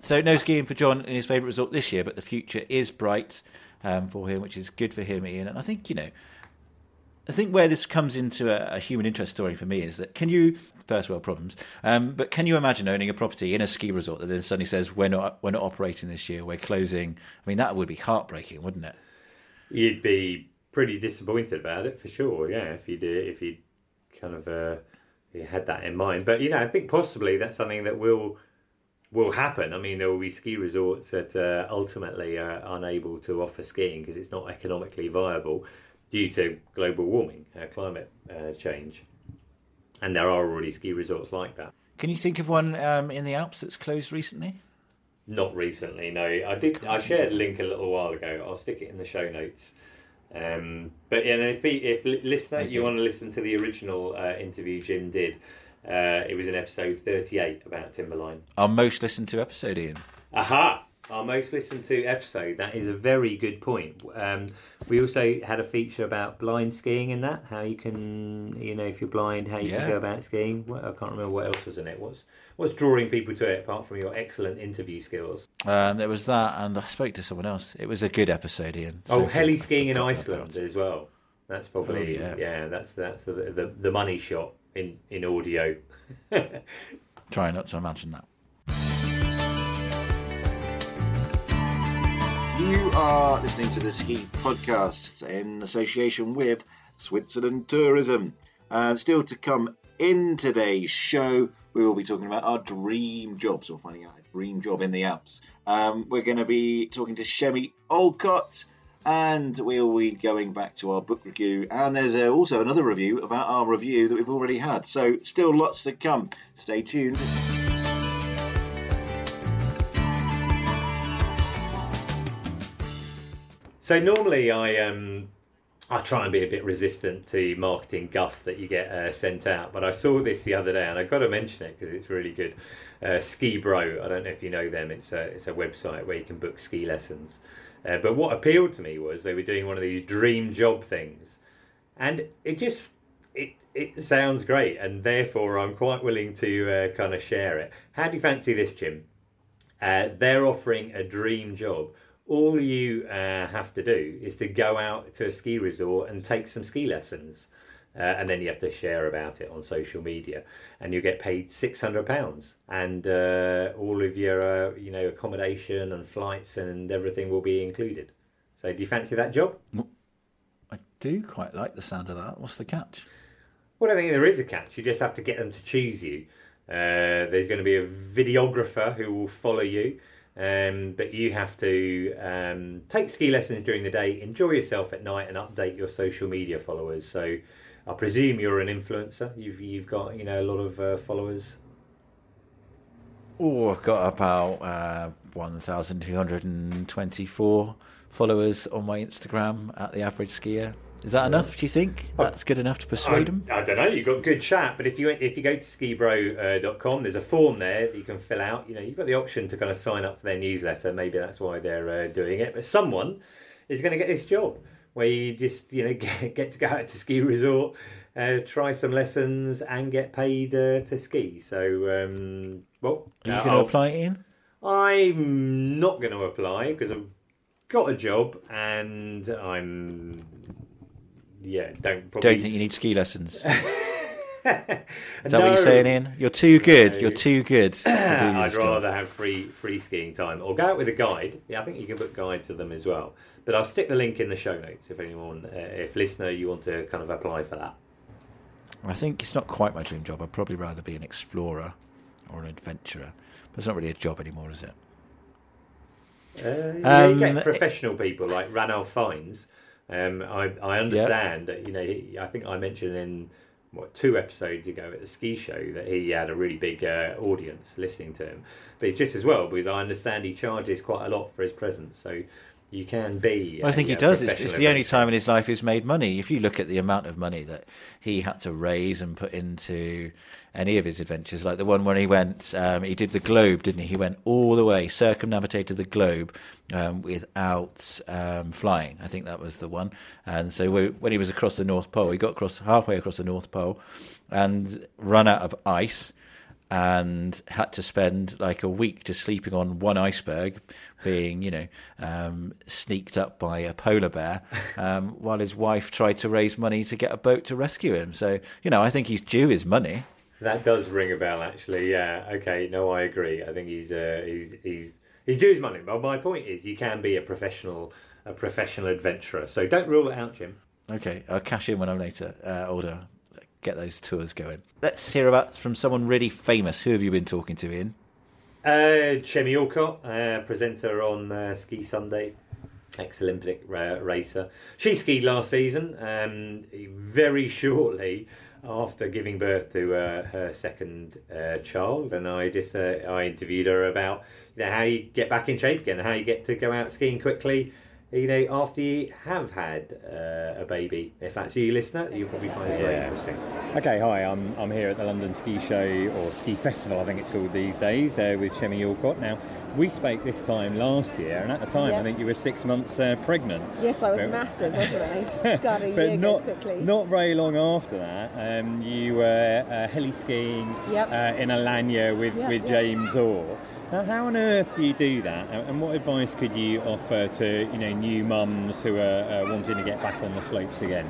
So no skiing for John in his favourite resort this year, but the future is bright um, for him, which is good for him, Iain. And I think you know, I think where this comes into a, a human interest story for me is that can you first world problems, um, but can you imagine owning a property in a ski resort that then suddenly says we're not we're not operating this year, we're closing? I mean, that would be heartbreaking, wouldn't it? You'd be pretty disappointed about it for sure. Yeah, if you did, if you kind of uh, you had that in mind. But you know, I think possibly that's something that will will happen. I mean, there will be ski resorts that uh, ultimately are unable to offer skiing because it's not economically viable due to global warming, uh, climate uh, change. And there are already ski resorts like that. Can you think of one um, in the Alps that's closed recently? Not recently, no. I did. I shared a link a little while ago. I'll stick it in the show notes. Um, but yeah, if if listener, you. want to listen to the original uh, interview Jim did, uh, it was in episode thirty-eight about Timberline. Our most listened to episode, Iain. Aha! Our most listened to episode. That is a very good point. Um, we also had a feature about blind skiing in that. How you can, you know, if you're blind, how you Yeah. can go about skiing. What, I can't remember what else was in it. What's what's drawing people to it apart from your excellent interview skills? Um, there was that, and I spoke to someone else. It was a good episode, Iain. oh, So heli skiing in Iceland as well. That's probably Oh, yeah. yeah. That's that's the, the the money shot in in audio. Try not to imagine that. You are listening to the Ski Podcast in association with Switzerland Tourism. Uh, still to come in today's show, we will be talking about our dream jobs or finding out a dream job in the Alps. Um, we're going to be talking to Chemmy Alcott and we'll be going back to our book review. And there's uh, also another review about our review that we've already had. So, still lots to come. Stay tuned. So normally I um I try and be a bit resistant to marketing guff that you get uh, sent out. But I saw this the other day, and I've got to mention it because it's really good. Uh, SkiBro, I don't know if you know them. It's a it's a website where you can book ski lessons. Uh, but what appealed to me was they were doing one of these dream job things, and it just it it sounds great, and therefore I'm quite willing to uh, kind of share it. How do you fancy this, Jim? Uh, they're offering a dream job all you uh, have to do is to go out to a ski resort and take some ski lessons. Uh, and then you have to share about it on social media, and you get paid six hundred pounds, and uh, all of your uh, you know accommodation and flights and everything will be included. So, do you fancy that job? I do quite like the sound of that. What's the catch? Well, I think there is a catch. You just have to get them to choose you. Uh, there's going to be a videographer who will follow you. Um, but you have to um, take ski lessons during the day, enjoy yourself at night, and update your social media followers. So, I presume you're an influencer. You've you've got you know a lot of uh, followers. Oh, I've got about uh, one thousand two hundred and twenty-four followers on my Instagram at the average skier. Is that enough? Do you think that's good enough to persuade them? I, don't know. You've got good chat, but if you if you go to skibro.com, there's a form there that you can fill out. You know, you've got the option to kind of sign up for their newsletter. Maybe that's why they're uh, doing it. But someone is going to get this job where you just you know get, get to go out to ski resort, uh, try some lessons, and get paid uh, to ski. So, um, well, Are you uh, going to apply in? I'm not going to apply because I've got a job and I'm yeah don't probably Don't think you need ski lessons. Is that what you're saying, Iain? You're too good. No. You're too good to do I'd job. rather have free free skiing time or go out with a guide. Yeah, I think you can book guide to them as well. But I'll stick the link in the show notes if anyone, uh, if listener, you want to kind of apply for that. I think it's not quite my dream job. I'd probably rather be an explorer or an adventurer. But it's not really a job anymore, is it? Uh, yeah, you Um, get professional people like Ranulph Fiennes. Um, I, I understand that you know. He, I think I mentioned in what two episodes ago at the ski show that he had a really big uh, audience listening to him. But it's just as well because I understand he charges quite a lot for his presence. So you can be. Well, I think a, he does. It's, it's the only time in his life he's made money. If you look at the amount of money that he had to raise and put into any of his adventures, like the one where he went, um, he did the globe, didn't he? He went all the way, circumnavigated the globe um, without um, flying. I think that was the one. And so whe- when he was across the North Pole, he got across halfway across the North Pole and run out of ice and had to spend like a week just sleeping on one iceberg, being you know um, sneaked up by a polar bear, um, while his wife tried to raise money to get a boat to rescue him. So you know, I think he's due his money. That does ring a bell, actually. Yeah. Okay. No, I agree. I think he's uh, he's he's he's due his money. But my point is, you can be a professional a professional adventurer. So don't rule it out, Jim. Okay, I'll cash in when I'm later uh, older. Get those tours going. Let's hear about from someone really famous. Who have you been talking to, Iain? Uh, Chemmy Alcott, uh, presenter on uh, Ski Sunday, ex Olympic ra- racer. She skied last season, um, very shortly after giving birth to uh, her second uh, child, and I just uh, I interviewed her about you know how you get back in shape again, how you get to go out skiing quickly. You know, after you have had uh, a baby, if that's you, listener, you'll probably find it very Yeah. interesting. Okay, hi, I'm, I'm here at the London Ski Show, or Ski Festival, I think it's called these days, uh, with Chemmy Alcott. Now, we spoke this time last year, and at the time, Yeah. I think you were six months uh, pregnant. Yes, I was But- massive, wasn't I? God, a but year not, goes quickly. not very long after that, um, you were uh, heli skiing Yep. uh, in Alanya with, Yep, with yep. James Orr. How on earth do you do that? And and what advice could you offer to you know new mums who are uh, wanting to get back on the slopes again?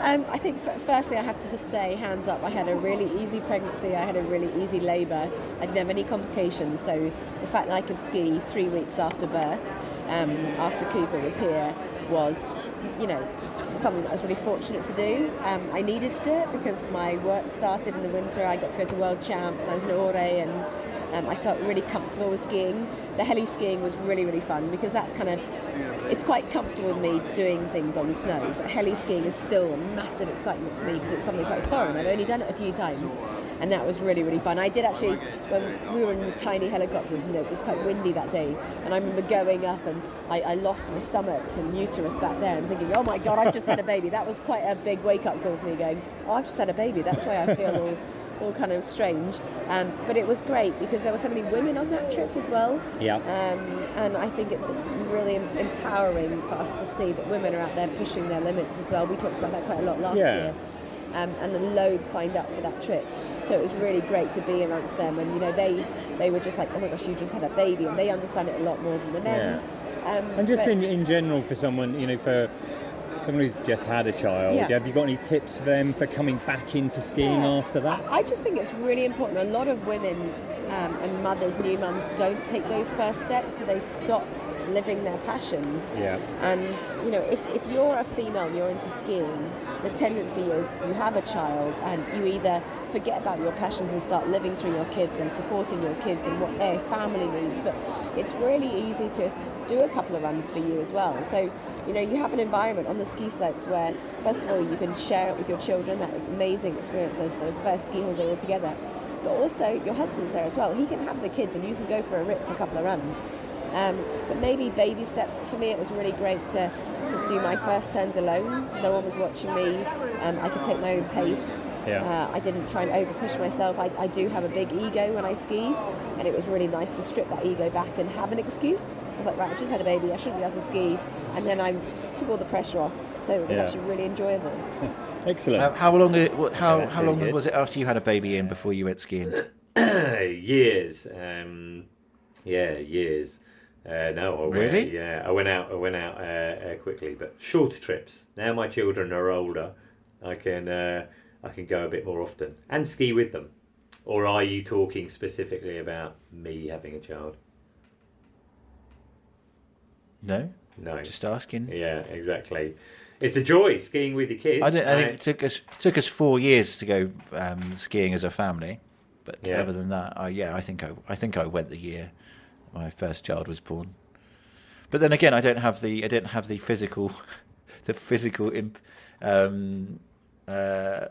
Um, I think f- firstly, I have to say, hands up, I had a really easy pregnancy. I had a really easy labour. I didn't have any complications. So the fact that I could ski three weeks after birth, um, after Cooper was here, was, you know, something that I was really fortunate to do. Um, I needed to do it because my work started in the winter. I got to go to World Champs. I was in Åre and um, I felt really comfortable with skiing. The heli skiing was really, really fun because that's kind of, it's quite comfortable with me doing things on snow. But heli skiing is still a massive excitement for me because it's something quite foreign. I've only done it a few times. and that was really really fun. I did actually when we were in the tiny helicopters and it was quite windy that day, and I remember going up and I, I lost my stomach and uterus back there and thinking, oh my god, I've just had a baby. That was quite a big wake up call for me, going, oh, I've just had a baby. That's why I feel all all kind of strange. Um, but it was great because there were so many women on that trip as well. Yeah. Um, and I think it's really empowering for us to see that women are out there pushing their limits as well. We talked about that quite a lot last Yeah. year. Um, and the loads signed up for that trip, so it was really great to be amongst them. And you know, they they were just like, "Oh my gosh, you just had a baby," and they understand it a lot more than the men. Um, And just in, in general, for someone, you know, for someone who's just had a child, Yeah. have you got any tips for them for coming back into skiing after that? I just think it's really important. A lot of women um, and mothers, new mums, don't take those first steps, so they stop living their passions. Yeah. And you know, if, if you're a female and you're into skiing, the tendency is you have a child and you either forget about your passions and start living through your kids and supporting your kids and what their family needs. But it's really easy to do a couple of runs for you as well. So, you know, you have an environment on the ski slopes where, first of all, you can share it with your children, that amazing experience of the first ski holiday all together. But also, your husband's there as well. He can have the kids and you can go for a rip for a couple of runs. Um, but maybe baby steps. For me, it was really great to, to do my first turns alone. No one was watching me. Um, I could take my own pace. Yeah. Uh, I didn't try and overpush myself. I, I do have a big ego when I ski, and it was really nice to strip that ego back and have an excuse. I was like, right, I just had a baby. I shouldn't be able to ski, and then I took all the pressure off. So it was Yeah. actually really enjoyable. Excellent. Uh, how long did it, what- how Yeah, how really long good. was it after you had a baby in before you went skiing? years. Um, yeah, years. Uh, no, I went, Really? Yeah, I went out. I went out uh, uh, quickly, but shorter trips. Now my children are older. I can uh, I can go a bit more often and ski with them. Or are you talking specifically about me having a child? No, No. just asking. Yeah, exactly. It's a joy skiing with your kids. I, I think it took us took us four years to go um, skiing as a family, but Yeah. other than that, I, yeah, I think I I think I went the year my first child was born. But then again, I don't have the I don't have the physical the physical imp, um, uh,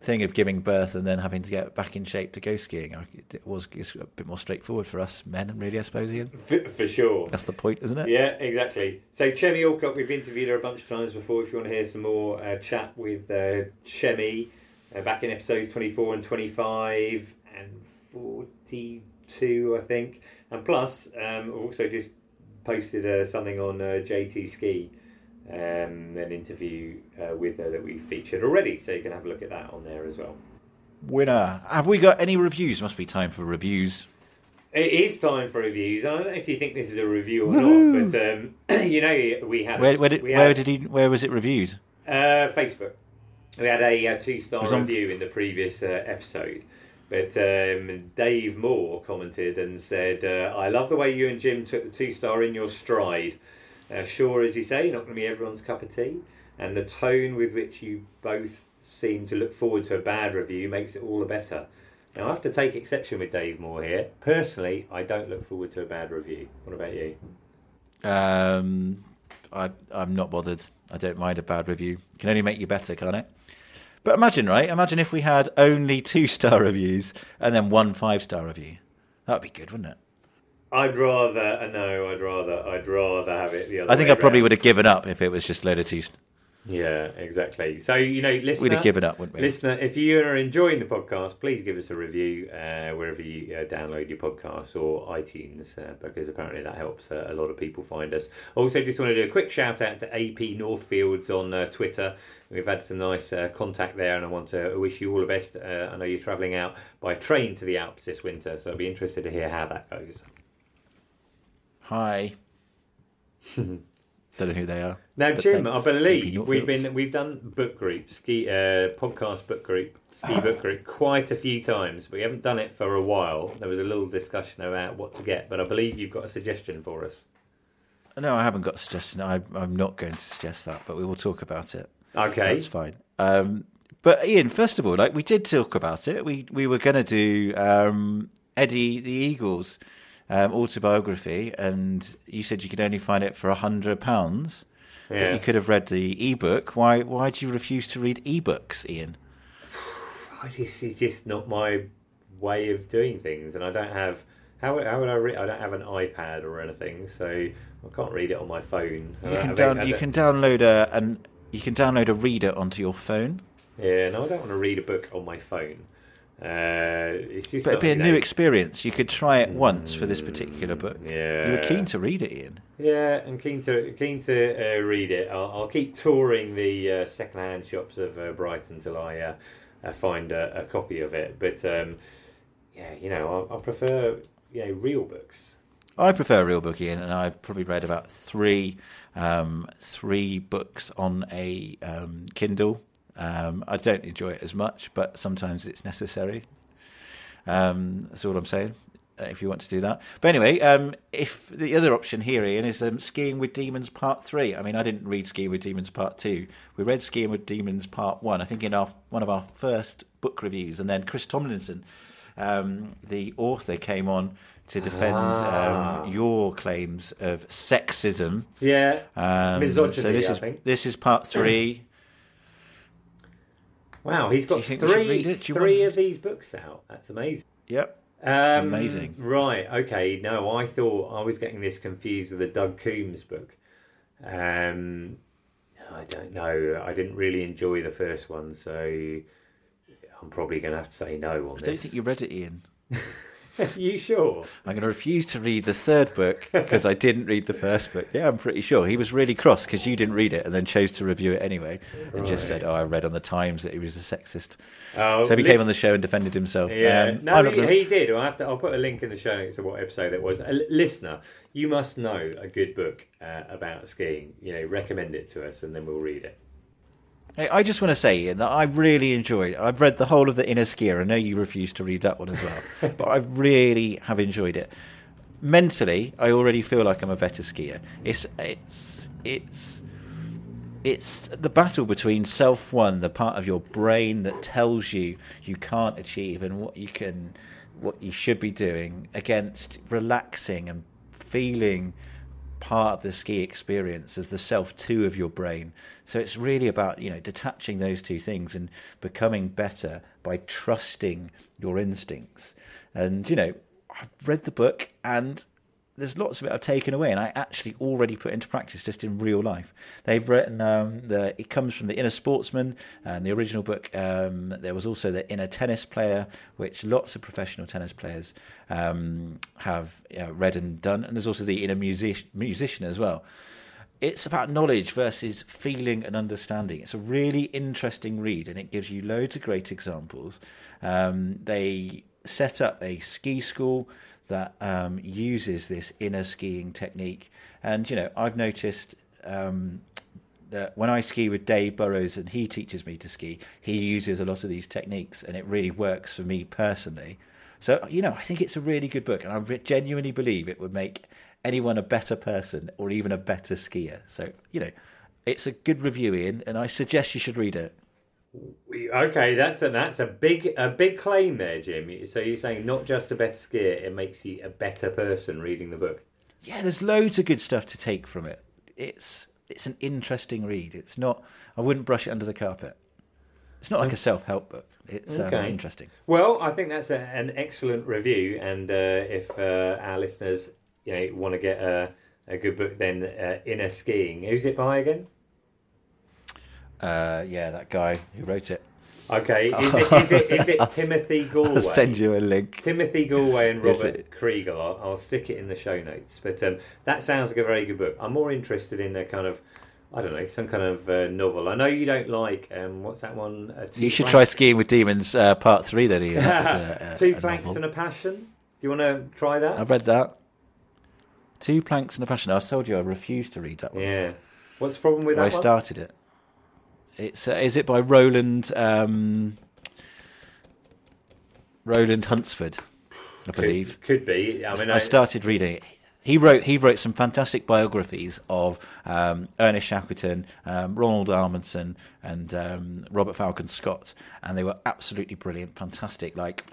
thing of giving birth and then having to get back in shape to go skiing. It was a bit more straightforward for us men, really, I suppose. Iain, for, for sure. that's the point, isn't it? Yeah, exactly. So Chemmy Alcott, we've interviewed her a bunch of times before. If you want to hear some more uh, chat with uh, Chemmy, uh, back in episodes twenty four and twenty five and forty two, I think. And plus, um, I've also just posted uh, something on uh, JT Ski, um, an interview uh, with her that we featured already. So you can have a look at that on there as well. Winner. Have we got any reviews? Must be time for reviews. It is time for reviews. I don't know if you think this is a review or not, but um, you know we had Where, where did we where did he where was it reviewed? Uh, Facebook. We had a, uh two star review in the previous uh, episode, but um, Dave Moore commented and said, uh, "I love the way you and Jim took the two star in your stride. Uh, sure, as you say, not going to be everyone's cup of tea, and the tone with which you both seem to look forward to a bad review makes it all the better." Now, I have to take exception with Dave Moore here. Personally, I don't look forward to a bad review. What about you? Um, I, I'm not bothered. I don't mind a bad review. It Can only make you better, can't it? But imagine, right? Imagine if we had only two star reviews and then one five star review. That'd be good, wouldn't it? I'd rather uh, no. I'd rather I'd rather have it the other. Way. I think I probably round. would have given up if it was just a load of two. St- Yeah, exactly. So you know, listener, We'd have given up, wouldn't we? Listener, if you are enjoying the podcast, please give us a review uh, wherever you uh, download your podcasts or iTunes, uh, because apparently that helps uh, a lot of people find us. Also, just want to do a quick shout out to AP Northfields on uh, Twitter. We've had some nice uh, contact there, and I want to wish you all the best. Uh, I know you're travelling out by train to the Alps this winter, so I'd be interested to hear how that goes. Hi. Don't know who they are. Now, Jim, thanks. I believe we've been we've done book group ski uh, podcast book group ski book group quite a few times. We haven't done it for a while. There was a little discussion about what to get, but I believe you've got a suggestion for us. No, I haven't got a suggestion. I, I'm not going to suggest that, but we will talk about it. Okay. That's fine. Um, but Iain, first of all, like we did talk about it. We we were going to do um, Eddie the Eagles um, autobiography, and you said you could only find it for a hundred pounds. Yeah. But you could have read the ebook. Why why do you refuse to read ebooks, Iain? I just, it's just not my way of doing things, and I don't have. How, how would I read? I don't have an iPad or anything, so I can't read it on my phone. You can down, you can download a an you can download a reader onto your phone. Yeah, no, I don't want to read a book on my phone. Uh, it's But it'd be a new know- experience. You could try it once for this particular book. Yeah, You were keen to read it, Iain. Yeah, I'm keen to keen to uh, read it. I'll, I'll keep touring the uh, second-hand shops of uh, Brighton until I uh, uh, find a, a copy of it. But um, yeah, you know, I, I prefer you know real books. I prefer a real book, Iain, and I've probably read about three um, three books on a um, Kindle. Um, I don't enjoy it as much, but sometimes it's necessary. Um, that's all I'm saying. uh, If you want to do that, but anyway, um, if the other option here, Iain, is um, Skiing with Demons Part Three. I mean, I didn't read Skiing with Demons Part Two. We read Skiing with Demons Part One. I think in our one of our first book reviews, and then Chris Tomlinson, um, the author, came on to defend Ah. um, your claims of sexism. Yeah, Um, misogyny. so this is this is part three. Wow, he's got think we should three? Three of these books out. That's amazing. Yep. Um, Amazing. Right. Okay. No, I thought I was getting this confused with the Doug Coombs book. Um, I don't know. I didn't really enjoy the first one, so I'm probably going to have to say no on I don't think you read it, Iain. you sure? I'm going to refuse to read the third book because I didn't read the first book. Yeah, I'm pretty sure. He was really cross because you didn't read it and then chose to review it anyway and just said, oh, I read on the Times that he was a sexist. Oh, so he li- came on the show and defended himself. Yeah. Um, no, he, gonna- he did. I'll have to. I'll put a link in the show notes of what episode it was. A l- listener, you must know a good book uh, about skiing. You know, recommend it to us, and then we'll read it. Hey, I just want to say, Iain, that I really enjoyed it. I've read the whole of the Inner Skier. I know you refused to read that one as well, but I really have enjoyed it. Mentally, I already feel like I'm a better skier. It's it's it's it's the battle between self one, the part of your brain that tells you you can't achieve and what you can, what you should be doing, against relaxing and feeling part of the ski experience as the self two of your brain. So it's really about you know detaching those two things and becoming better by trusting your instincts. And you know, I've read the book and there's lots of it I've taken away, and I actually already put into practice just in real life. They've written um, the it comes from the Inner Sportsman and the original book. Um, there was also the Inner Tennis Player, which lots of professional tennis players um, have uh, read and done, and there's also the Inner Music- Musician as well. It's about knowledge versus feeling and understanding. It's a really interesting read, and it gives you loads of great examples. Um, they set up a ski school that um, uses this inner skiing technique, and you know I've noticed um, that when I ski with Dave Burrows and he teaches me to ski, he uses a lot of these techniques, and it really works for me personally. So you know I think it's a really good book, and I genuinely believe it would make anyone a better person or even a better skier. So you know, it's a good review, Iain, and I suggest you should read it. We- Okay, that's a that's a big a big claim there, Jim. So you're saying not just a better skier, it makes you a better person reading the book. yeah, there's loads of good stuff to take from it. It's it's an interesting read. It's not. I wouldn't brush it under the carpet. It's not like a self-help book. It's um, interesting. Well, I think that's a, an excellent review, and uh, if uh, our listeners you know want to get a a good book, then uh, Inner Skiing. Who's it by again? Uh, yeah, that guy who wrote it. Okay, is it is it, is it Timothy Gallwey? I'll send you a link. Timothy Gallwey and Robert it? Kriegel. I'll, I'll stick it in the show notes. But um, that sounds like a very good book. I'm more interested in a kind of, I don't know, some kind of uh, novel. I know you don't like, um, what's that one? Uh, You should Planks- try skiing with demons, uh, part three. Then Iain. A- a- Two a Planks novel. and a Passion. Do you want to try that? I've read that. Two planks and a passion. I told you I refused to read that one. Yeah. What's the problem with that I one? started it. It's uh, is it by Roland um, Roland Huntford, I believe. Could, could be. I mean, I started reading it. He wrote he wrote some fantastic biographies of um, Ernest Shackleton, um, Roald Amundsen, and um, Robert Falcon Scott, and they were absolutely brilliant, fantastic, like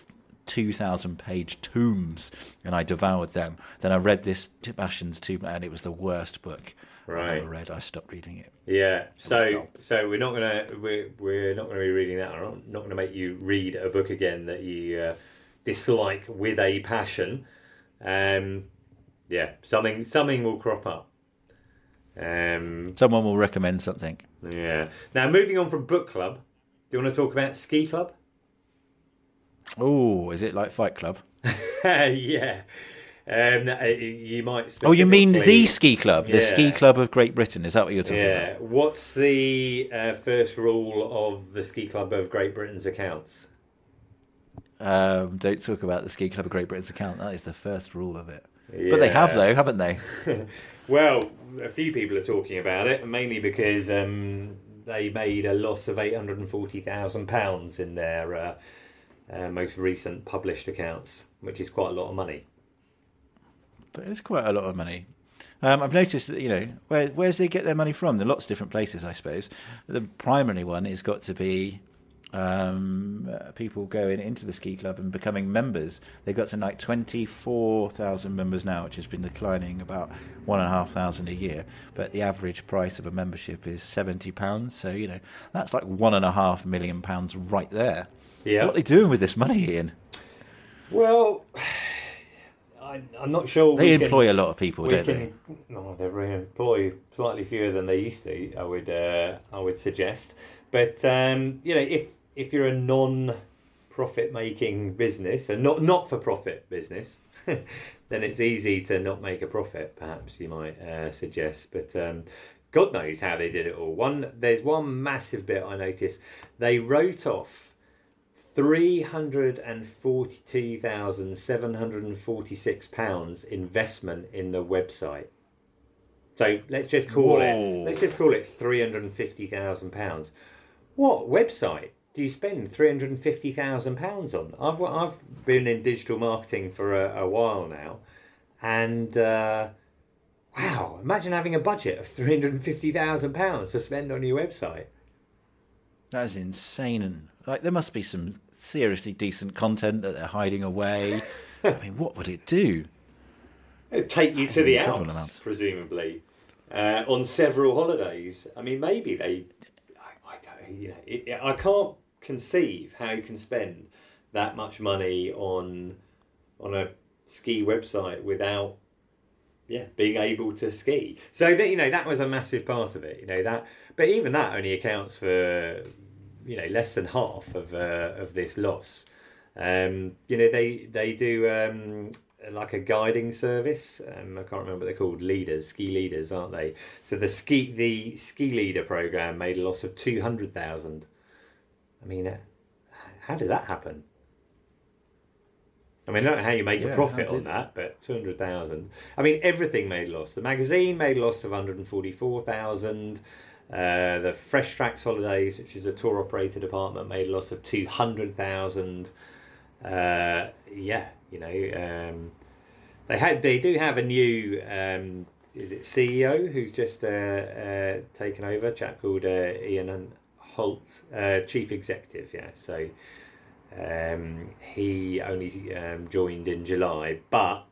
2,000 page tomes and I devoured them. Then I read this Sebastian's Tomb and it was the worst book I've ever read. I stopped reading it. Yeah. So so we're not gonna we're we're not gonna be reading that. I'm not gonna make you read a book again that you uh, dislike with a passion. Um, yeah, something something will crop up. Um, Someone will recommend something. yeah. Now moving on from book club, do you want to talk about ski club? Oh, is it like Fight Club? yeah. Um, uh, you might. Oh, you mean the ski club, the Yeah. ski club of Great Britain? Is that what you're talking about? Yeah. about? What's the uh, first rule of the ski club of Great Britain's accounts? Um, don't talk about the ski club of Great Britain's account. That is the first rule of it. But they have though, haven't they? Well, a few people are talking about it, mainly because um, they made a loss of eight hundred and forty thousand pounds in their uh, uh, most recent published accounts, which is quite a lot of money. But it's quite a lot of money. Um, I've noticed that you know where where's they get their money from? There are lots of different places, I suppose. The primary one has got to be um, uh, people going into the ski club and becoming members. They've got to like twenty four thousand members now, which has been declining about one and a half thousand a year. But the average price of a membership is seventy pounds. So you know that's like one and a half million pounds right there. Yeah. What are they doing with this money, Iain? Well, I, I'm not sure. They we can- employ a lot of people, don't can, No, they employ slightly fewer than they used to. I would, uh, I would suggest. But um, you know, if if you're a non-profit making business, a not not for profit business, then it's easy to not make a profit. Perhaps you might uh, suggest, but. Um, God knows how they did it all. One, there's one massive bit I noticed. They wrote off three hundred and forty-two thousand seven hundred and forty-six pounds investment in the website. So let's just call Whoa. it let's just call it three hundred and fifty thousand pounds. What website do you spend three hundred and fifty thousand pounds on? I've I've been in digital marketing for a, a while now, and uh, wow, imagine having a budget of three hundred and fifty thousand pounds to spend on your website. That's insane. And like, there must be some seriously decent content that they're hiding away. I mean, what would it do? It'd take you That's to the Alps, amount. presumably, uh, on several holidays. I mean, maybe they. I, I don't. You know, it, I can't conceive how you can spend that much money on on a ski website without yeah being able to ski. So that you know that was a massive part of it. You know that, but even that only accounts for you know less than half of uh, of this loss. Um, you know they they do um, like a guiding service. Um, I can't remember what they're called. Leaders, ski leaders, aren't they? So the ski the ski leader program made a loss of two hundred thousand. I mean, uh, how does that happen? I mean, I don't know how you make Yeah, a profit on that, but two hundred thousand. I mean, everything made a loss. The magazine made a loss of one hundred and forty-four thousand. Uh, the Fresh Tracks Holidays, which is a tour operator department, made a loss of two hundred thousand. Uh, yeah, you know, um, they had they do have a new um, is it CEO who's just uh, uh, taken over, a chap called uh, Ian Holt, uh, chief executive. Yeah, so um, he only um, joined in July, but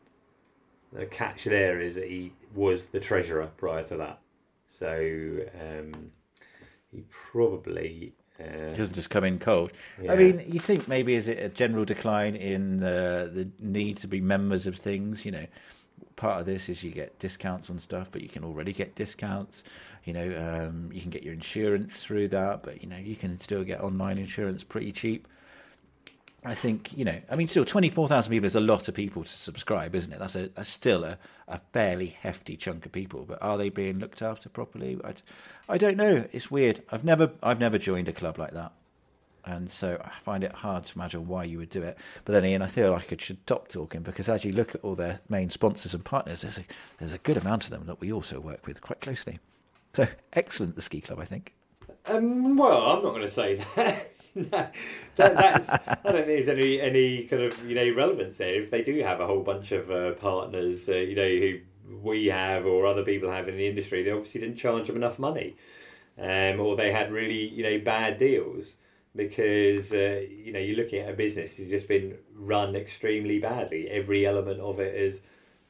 the catch there is that he was the treasurer prior to that, so um, he probably. Uh, doesn't just come in cold. Yeah. I mean, you think maybe is it a general decline in the the need to be members of things? You know, part of this is you get discounts on stuff, but you can already get discounts. You know, um, you can get your insurance through that, but you know, you can still get online insurance pretty cheap. I think you know. I mean, still, twenty four thousand people is a lot of people to subscribe, isn't it? That's a, that's still a, a fairly hefty chunk of people. But are they being looked after properly? I, I don't know. It's weird. I've never I've never joined a club like that, and so I find it hard to imagine why you would do it. But then, Iain, I feel like I should stop talking because as you look at all their main sponsors and partners, there's a there's a good amount of them that we also work with quite closely. So excellent, the ski club, I think. Um, well, I'm not going to say that. that that's, I don't think there's any any kind of you know relevance there. If they do have a whole bunch of uh, partners, uh, you know, who we have or other people have in the industry, they obviously didn't charge them enough money, um, or they had really you know bad deals. because uh, you know you're looking at a business that's just been run extremely badly. Every element of it is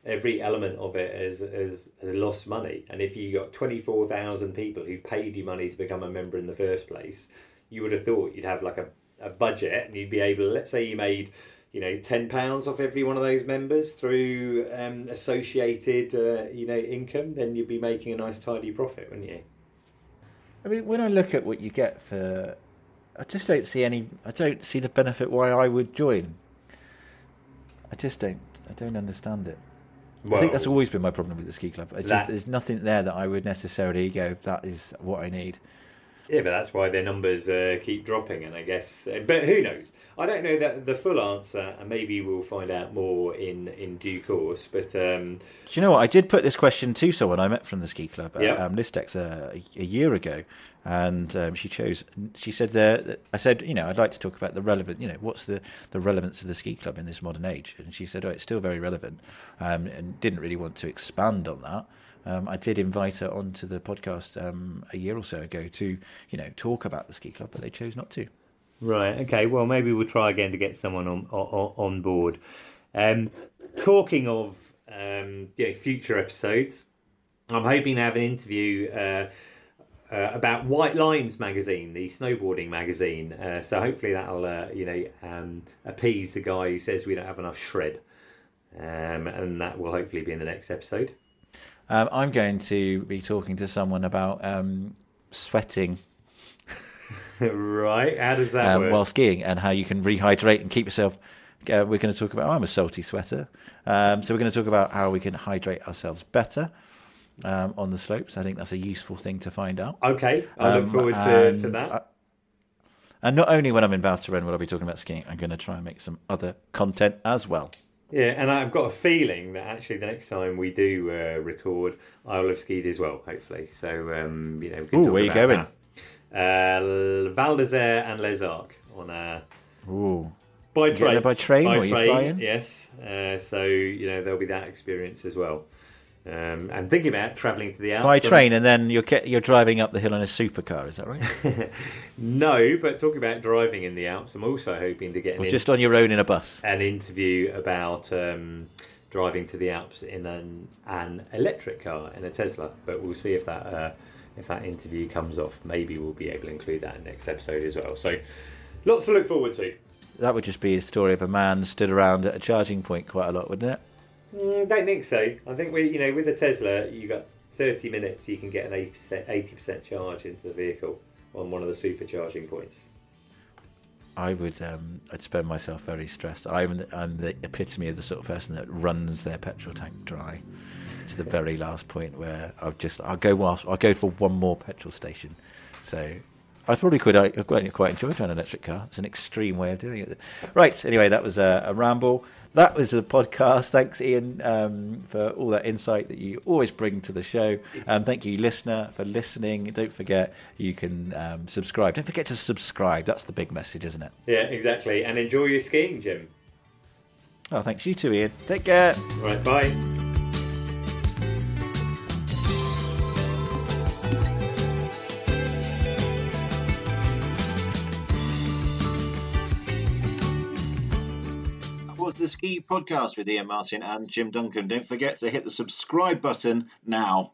every element of it has, has, has lost money. And if you got 24,000 people who've paid you money to become a member in the first place, you would have thought you'd have like a, a budget and you'd be able to, let's say you made, you know, £10 off every one of those members through um, associated, uh, you know, income, then you'd be making a nice tidy profit, wouldn't you? I mean, when I look at what you get for, I just don't see any. I don't see the benefit why I would join. I just don't. I don't understand it. I think that's always been my problem with the ski club. Just, That- there's nothing there that I would necessarily go. That is what I need. Yeah, but that's why their numbers uh, keep dropping, and I guess. uh, But who knows? I don't know that the full answer, and maybe we'll find out more in in due course. But um, Do you know what? I did put this question to someone I met from the ski club at Yeah. um, Listex a, a year ago, and um, she chose. She said that I said, you know, I'd like to talk about the relevant. You know, what's the the relevance of the ski club in this modern age? And she said, oh, it's still very relevant, um, and didn't really want to expand on that. Um, I did invite her onto the podcast um, a year or so ago to, you know, talk about the ski club, but they chose not to. Right. Okay. Well, maybe we'll try again to get someone on on, on board. Um, talking of um, future episodes, I'm hoping to have an interview uh, uh, about White Lines magazine, the snowboarding magazine. Uh, so hopefully that'll uh, you know um, appease the guy who says we don't have enough shred, um, and that will hopefully be in the next episode. Um, I'm going to be talking to someone about um, sweating right. How does that um, work? while skiing and how you can rehydrate and keep yourself. Uh, we're going to talk about. I'm a salty sweater, um, so we're going to talk about how we can hydrate ourselves better um, on the slopes. I think that's a useful thing to find out. Okay, I look Um, forward to, to that. I- and not only when I'm in Val Thorens will I be talking about skiing, I'm going to try and make some other content as well. Yeah, and I've got a feeling that actually the next time we do uh, record, I will have skied as well, hopefully. So, um, you know, we can Ooh, talk where you going? That. Uh, Val d'Isère and Les Arcs on uh, Ooh. by train. by train by or you train, flying? Yes. Uh, so you know there'll be that experience as well. Um, and thinking about travelling to the Alps By train, and then you're you're driving up the hill in a supercar. Is that right? No, but talking about driving in the Alps, I'm also hoping to get or just on your own in a bus? an interview about um, driving to the Alps in an, an electric car in a Tesla. But we'll see if that uh, if that interview comes off. Maybe we'll be able to include that in next episode as well. So lots to look forward to. That would just be a story of a man stood around at a charging point quite a lot, wouldn't it? Mm, don't think so. I think we, you know, with the Tesla, you got 30 minutes. You can get an 80% 80% charge into the vehicle on one of the supercharging points. I would. Um, I'd spend myself very stressed. I'm I'm the epitome of the sort of person that runs their petrol tank dry to the very last point where I'll just I'll go whilst I'll go for one more petrol station. So I probably could. I quite, quite enjoy driving an electric car. It's an extreme way of doing it. Right. Anyway, that was a, a ramble. That was the podcast. Thanks, Iain, um, for all that insight that you always bring to the show. Um, thank you, listener, for listening. Don't forget you can um, subscribe. Don't forget to subscribe. That's the big message, isn't it? Yeah, exactly. And enjoy your skiing, Jim. Oh, thanks you too, Iain. Take care. Right, bye. Podcast with Iain Martin and Jim Duncan. Don't forget to hit the subscribe button now.